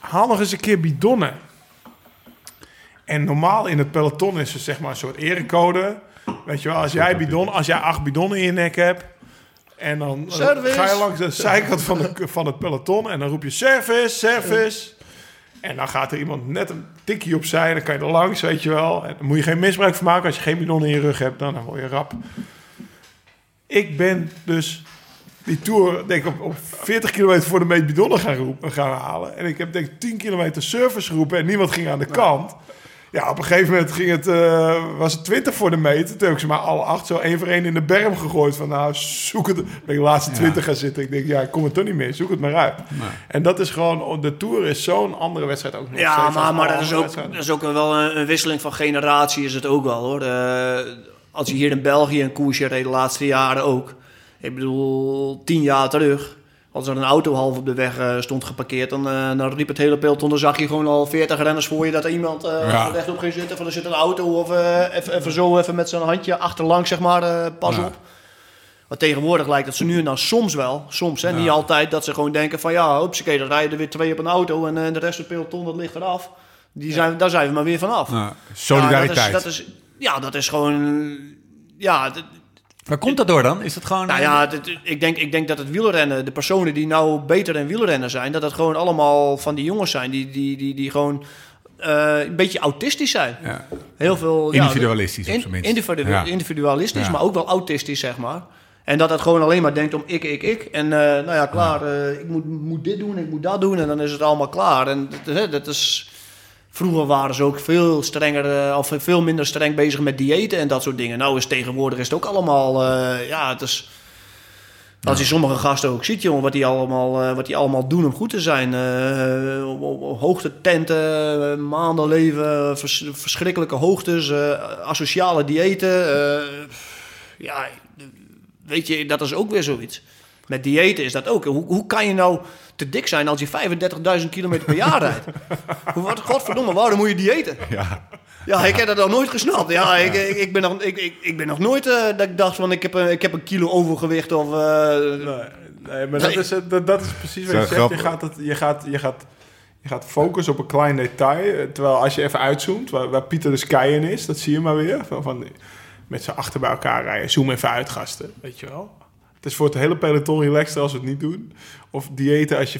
haal nog eens een keer bidonnen. En normaal in het peloton is er zeg maar een soort erecode. Weet je wel, als jij, bidon, als jij acht bidonnen in je nek hebt... En dan Service. ga je langs de zijkant van, de, van het peloton... en dan roep je service, service. En dan gaat er iemand net een tikje opzij... en dan kan je er langs, weet je wel. En dan moet je geen misbruik van maken. Als je geen bidon in je rug hebt, dan, dan word je rap. Ik ben dus die Tour denk ik op, op 40 kilometer voor de meet bidonnen gaan, roepen, gaan halen. En ik heb denk ik 10 kilometer service geroepen en niemand ging aan de kant. Ja, op een gegeven moment ging het, eh, was het 20 voor de meet. Toen heb ik ze maar alle acht zo één voor één in de berm gegooid. Van nou, zoek het. Ben ik de laatste 20 gaan zitten. Ik denk, ja, ik kom er toch niet meer. Zoek het maar uit. En dat is gewoon, de Tour is zo'n andere wedstrijd ook nog Ja, maar, maar dat is ook, dat is ook wel een, een wisseling van generatie is het ook wel hoor. Eh, als je hier in België een koersje reed de laatste jaren ook. Ik bedoel, tien jaar terug. Als er een auto half op de weg eh, stond geparkeerd, dan, eh, dan riep het hele peloton. Dan zag je gewoon al 40 renners voor je dat er iemand eh Ja. rechtop ging zitten. Van er zit een auto of even, even zo even met zijn handje achterlangs, zeg maar, pas Ja. op. Maar tegenwoordig lijkt het ze nu en dan soms wel, soms hè, niet altijd, dat ze gewoon denken van ja, hupsakee, dan rijden er weer twee op een auto en de rest van het peloton dat ligt eraf. Die zijn, Daar zijn we maar weer vanaf. Solidariteit. Ja, dat is, dat is, ja, dat is gewoon, ja, Waar komt dat door dan? Is het gewoon... nou ja, dit- ik, denk, ik denk dat het wielrennen, de personen die nou beter in wielrennen zijn, dat het gewoon allemaal van die jongens zijn die, die, die, die gewoon eh, een beetje autistisch zijn. Ja. Heel veel... ja, Individualistisch op in- zijn minst. individu- Ja. Individualistisch, Ja. maar ook wel autistisch, zeg maar. En dat het gewoon alleen maar denkt om ik, ik, ik. En eh, nou ja, klaar, eh, ik moet, moet dit doen, ik moet dat doen. En dan is het allemaal klaar. En dat, hè, dat is... Vroeger waren ze ook veel strenger, eh, of veel minder streng bezig met diëten en dat soort dingen. Nou is tegenwoordig is het ook allemaal, eh, ja, het is... Als je sommige gasten ook ziet, jongen, wat die allemaal, eh, wat die allemaal doen om goed te zijn. Eh, op, op, op hoogtetenten, uh, maanden leven, vers- verschrikkelijke hoogtes, asociale diëten. ja, weet je, dat is ook weer zoiets. Met diëten is dat ook. Hoe, hoe kan je nou te dik zijn als je 35.000 kilometer per jaar rijdt? Hoe- wat, godverdomme, waarom moet je diëten? Ja. Ja, ik heb dat nog nooit gesnapt. Ja, ik, ik, ik, ben, nog, ik, ik, ik ben nog nooit eh, dat ik dacht van ik heb, een- ik heb een kilo overgewicht of... eh, Nee, nee maar dat Nee. is, het- dat, dat is precies wat je zegt. Je gaat, het, je, gaat, je, gaat, je gaat focussen op een klein detail. eh, Terwijl als je even uitzoomt, waar, waar Pieter de Sky in is, dat zie je maar weer. Van, van, met z'n achter bij elkaar rijden. Zoom even uit, gasten. Weet je wel? Het is voor het hele peloton relaxter als we het niet doen. Of diëten als je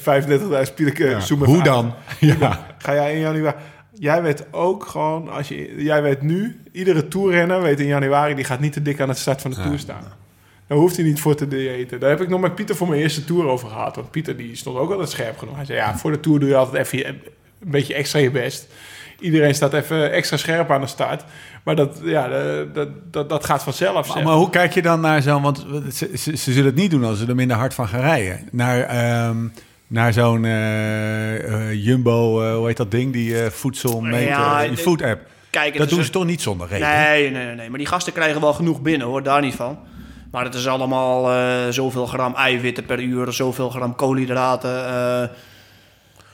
35.000 pielen Ja. Hoe dan? Ja. Ga jij in januari... Jij weet ook gewoon, als je, jij weet nu, iedere toerrenner weet in januari, die gaat niet te dik aan het start van de Ja. tour staan. Daar hoeft hij niet voor te diëten. Daar heb ik nog met Pieter voor mijn eerste tour over gehad. Want Pieter die stond ook altijd scherp genoeg. Hij zei, ja, voor de tour doe je altijd even een beetje extra je best. Iedereen staat even extra scherp aan de start. Maar dat, ja, dat, dat, dat, dat gaat vanzelf. Maar, zeg. maar hoe kijk je dan naar zo'n... Want ze, ze, ze zullen het niet doen als ze er minder hard van gaan rijden. Naar, ehm, naar zo'n eh, eh, Jumbo, eh, hoe heet dat ding? Die eh voedselmeter, Ja, die food app. kijk, Dat is doen een- ze toch niet zonder reden? Nee, nee, nee, nee. Maar die gasten krijgen wel genoeg binnen, hoor. Daar niet van. Maar het is allemaal eh, zoveel gram eiwitten per uur, zoveel gram koolhydraten.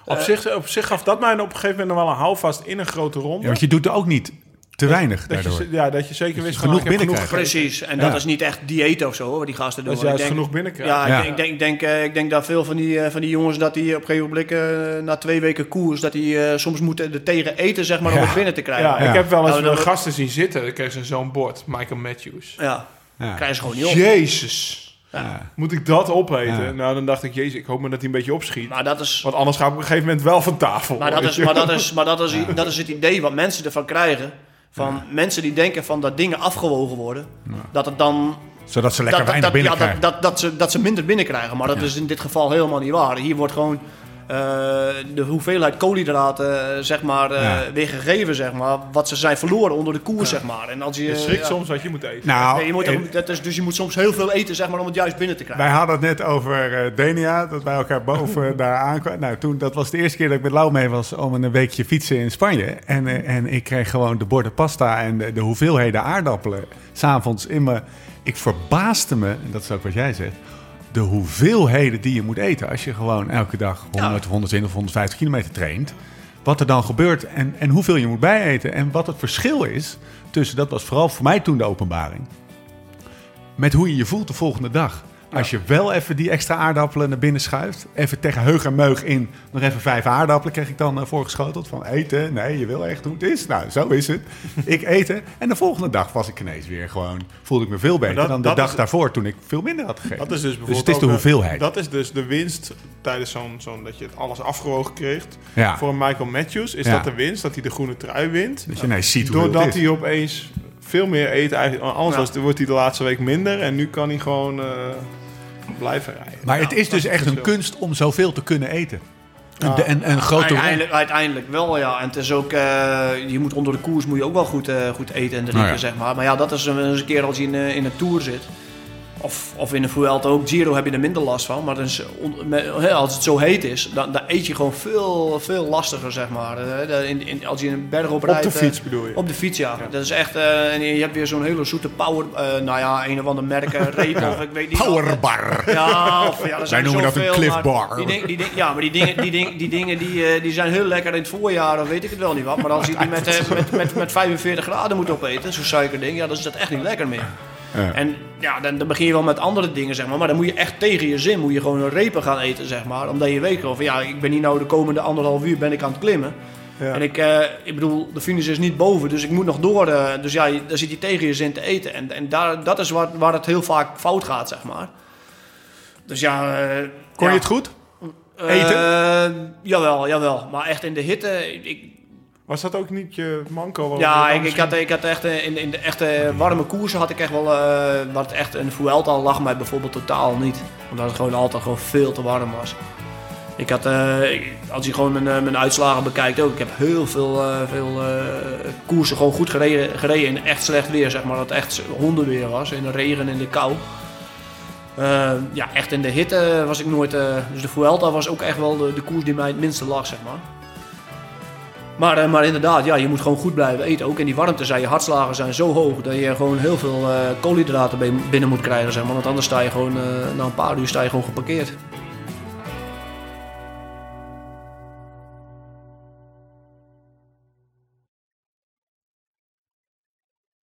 Eh, op, zich, op zich gaf dat mij op een gegeven moment nog wel een houvast in een grote ronde. Ja, want je doet er ook niet te weinig dat, daardoor. je, ja, dat je zeker wist genoeg heb binnenkrijgt. precies. En Ja. dat is niet echt dieet of zo, hoor, wat die gasten doen. Dat juist ik denk- genoeg binnenkrijgt. Ja, Ja. Ik, denk, ik, denk, ik, denk, eh, ik denk dat veel van die, eh, van die jongens dat die op een gegeven moment eh, na twee weken koers, dat die eh, soms moeten er tegen eten, zeg maar, om het binnen te krijgen. Ja, Ja, ik heb wel eens Nou, mijn gasten zien zitten. Dan kreeg ze zo'n bord, Michael Matthews. Ja. krijgen ze gewoon niet op. Jezus. Ja. Moet ik dat opeten? Ja. Nou, dan dacht ik, jezus, ik hoop maar dat hij een beetje opschiet. Maar dat is, Want anders ga ik op een gegeven moment wel van tafel. Maar dat is, maar dat is, maar dat is, dat is het idee wat mensen ervan krijgen. Van mensen die denken van dat dingen afgewogen worden. Dat het dan. Zodat ze lekker dat, dat, weinig dat, ja, binnenkrijgen. dat, dat, dat, ze, dat ze minder binnenkrijgen. Maar dat is in dit geval helemaal niet waar. Hier wordt gewoon de hoeveelheid koolhydraten, eh, zeg maar, eh, Ja. weer gegeven, zeg maar. Wat ze zijn verloren onder de koers, zeg maar. En als je. Je schrikt ja. soms wat je moet eten. Nou, Nee, je moet, en- dat is, dus je moet soms heel veel eten, zeg maar, om het juist binnen te krijgen. Wij hadden het net over eh, Denia, dat wij elkaar boven daar aankwamen. Nou, toen, dat was de eerste keer dat ik met Lau mee was om een weekje fietsen in Spanje. En, eh, en ik kreeg gewoon de borden pasta en de, de hoeveelheden aardappelen s'avonds in me. Ik verbaasde me, en dat is ook wat jij zegt, de hoeveelheden die je moet eten als je gewoon elke dag 100, 120 of 150 kilometer traint. Wat er dan gebeurt en, en hoeveel je moet bijeten. En wat het verschil is tussen, dat was vooral voor mij toen de openbaring met hoe je je voelt de volgende dag. Als je wel even die extra aardappelen naar binnen schuift, even tegen heug en meug in, nog even vijf aardappelen kreeg ik dan uh, voorgeschoteld. Van eten, nee, je wil echt hoe het is. Nou, zo is het. ik eten. En de volgende dag was ik ineens weer gewoon, voelde ik me veel beter dat- dan de dat dag is- daarvoor toen ik veel minder had gegeten. Dat is dus dus bijvoorbeeld het is de eh, hoeveelheid. Dat is dus de winst tijdens zo'n, zo'n dat je het alles afgewogen kreeg. ja. Voor een Michael Matthews is Ja. dat de winst, dat hij de groene trui wint. Dus je nee, ziet hoe Doordat het is. hij opeens veel meer eet. Eigenlijk, anders Ja. was, wordt hij de laatste week minder. En nu kan hij gewoon eh, blijven rijden. Maar het is dus echt een kunst om zoveel te kunnen eten. Ja. En, en een grote. Uiteindelijk, uiteindelijk wel, ja. En het is ook, eh, je moet onder de koers moet je ook wel goed, eh, goed eten en drinken, Nou ja. zeg maar. Maar ja, dat is een, eens een keer als je in, eh, in een tour zit. Of, of in een Vuelta ook. Giro heb je er minder last van. Maar is, als het zo heet is, dan, dan eet je gewoon veel, veel lastiger, zeg maar. Eh, de- in, in, als je een berg op Op rijdt... de eh, fiets bedoel je? op de fiets, ja. Dat is echt... eh, en je hebt weer zo'n hele zoete power... eh, nou ja, een of ander merk, eh, reep of ik weet niet. Powerbar. Ja, of ja, noemen dat een zoveel, Cliff maar Bar. Die ding, die ding, ja, maar die dingen, die ding, die, dingen die, eh, die zijn heel lekker in het voorjaar, of weet ik het wel niet wat. Maar als je die met, eh, met, met, met 45 graden moet opeten, zo'n suikerding, ja, dan is dat echt niet lekker meer. Ja. En ja, dan, dan begin je wel met andere dingen, zeg maar. Maar dan moet je echt tegen je zin, moet je gewoon een repen gaan eten, zeg maar. Omdat je weet van, ja, ik ben hier nou de komende anderhalf uur ben ik aan het klimmen. Ja. En ik, eh, ik bedoel, de finish is niet boven, dus ik moet nog door. eh, dus ja, dan zit je tegen je zin te eten. En, en daar, dat is waar, waar het heel vaak fout gaat, zeg maar. Dus ja... eh, Kon ja. je het goed? Eh, jawel, jawel. Maar echt in de hitte... Ik, Was dat ook niet je manco? Ja, ik, ik, had, ik had echt eh, in, in de echte warme koersen had ik echt wel, eh, wat echt een Vuelta lag mij bijvoorbeeld totaal niet. Omdat het gewoon altijd gewoon veel te warm was. Ik had, eh, als je gewoon mijn, mijn uitslagen bekijkt ook, ik heb heel veel, veel koersen gewoon goed gereden, gereden in echt slecht weer, zeg maar. Dat het echt hondenweer was, in de regen en de kou. Ja, echt in de hitte was ik nooit, dus de Vuelta was ook echt wel de, de koers die mij het minste lag, zeg maar. Maar, eh, maar inderdaad, ja, je moet gewoon goed blijven eten. Ook in die warmte zijn je hartslagen zijn zo hoog dat je gewoon heel veel eh, koolhydraten bin- binnen moet krijgen. Zeg maar. Want anders sta je gewoon, eh, na een paar uur sta je gewoon geparkeerd.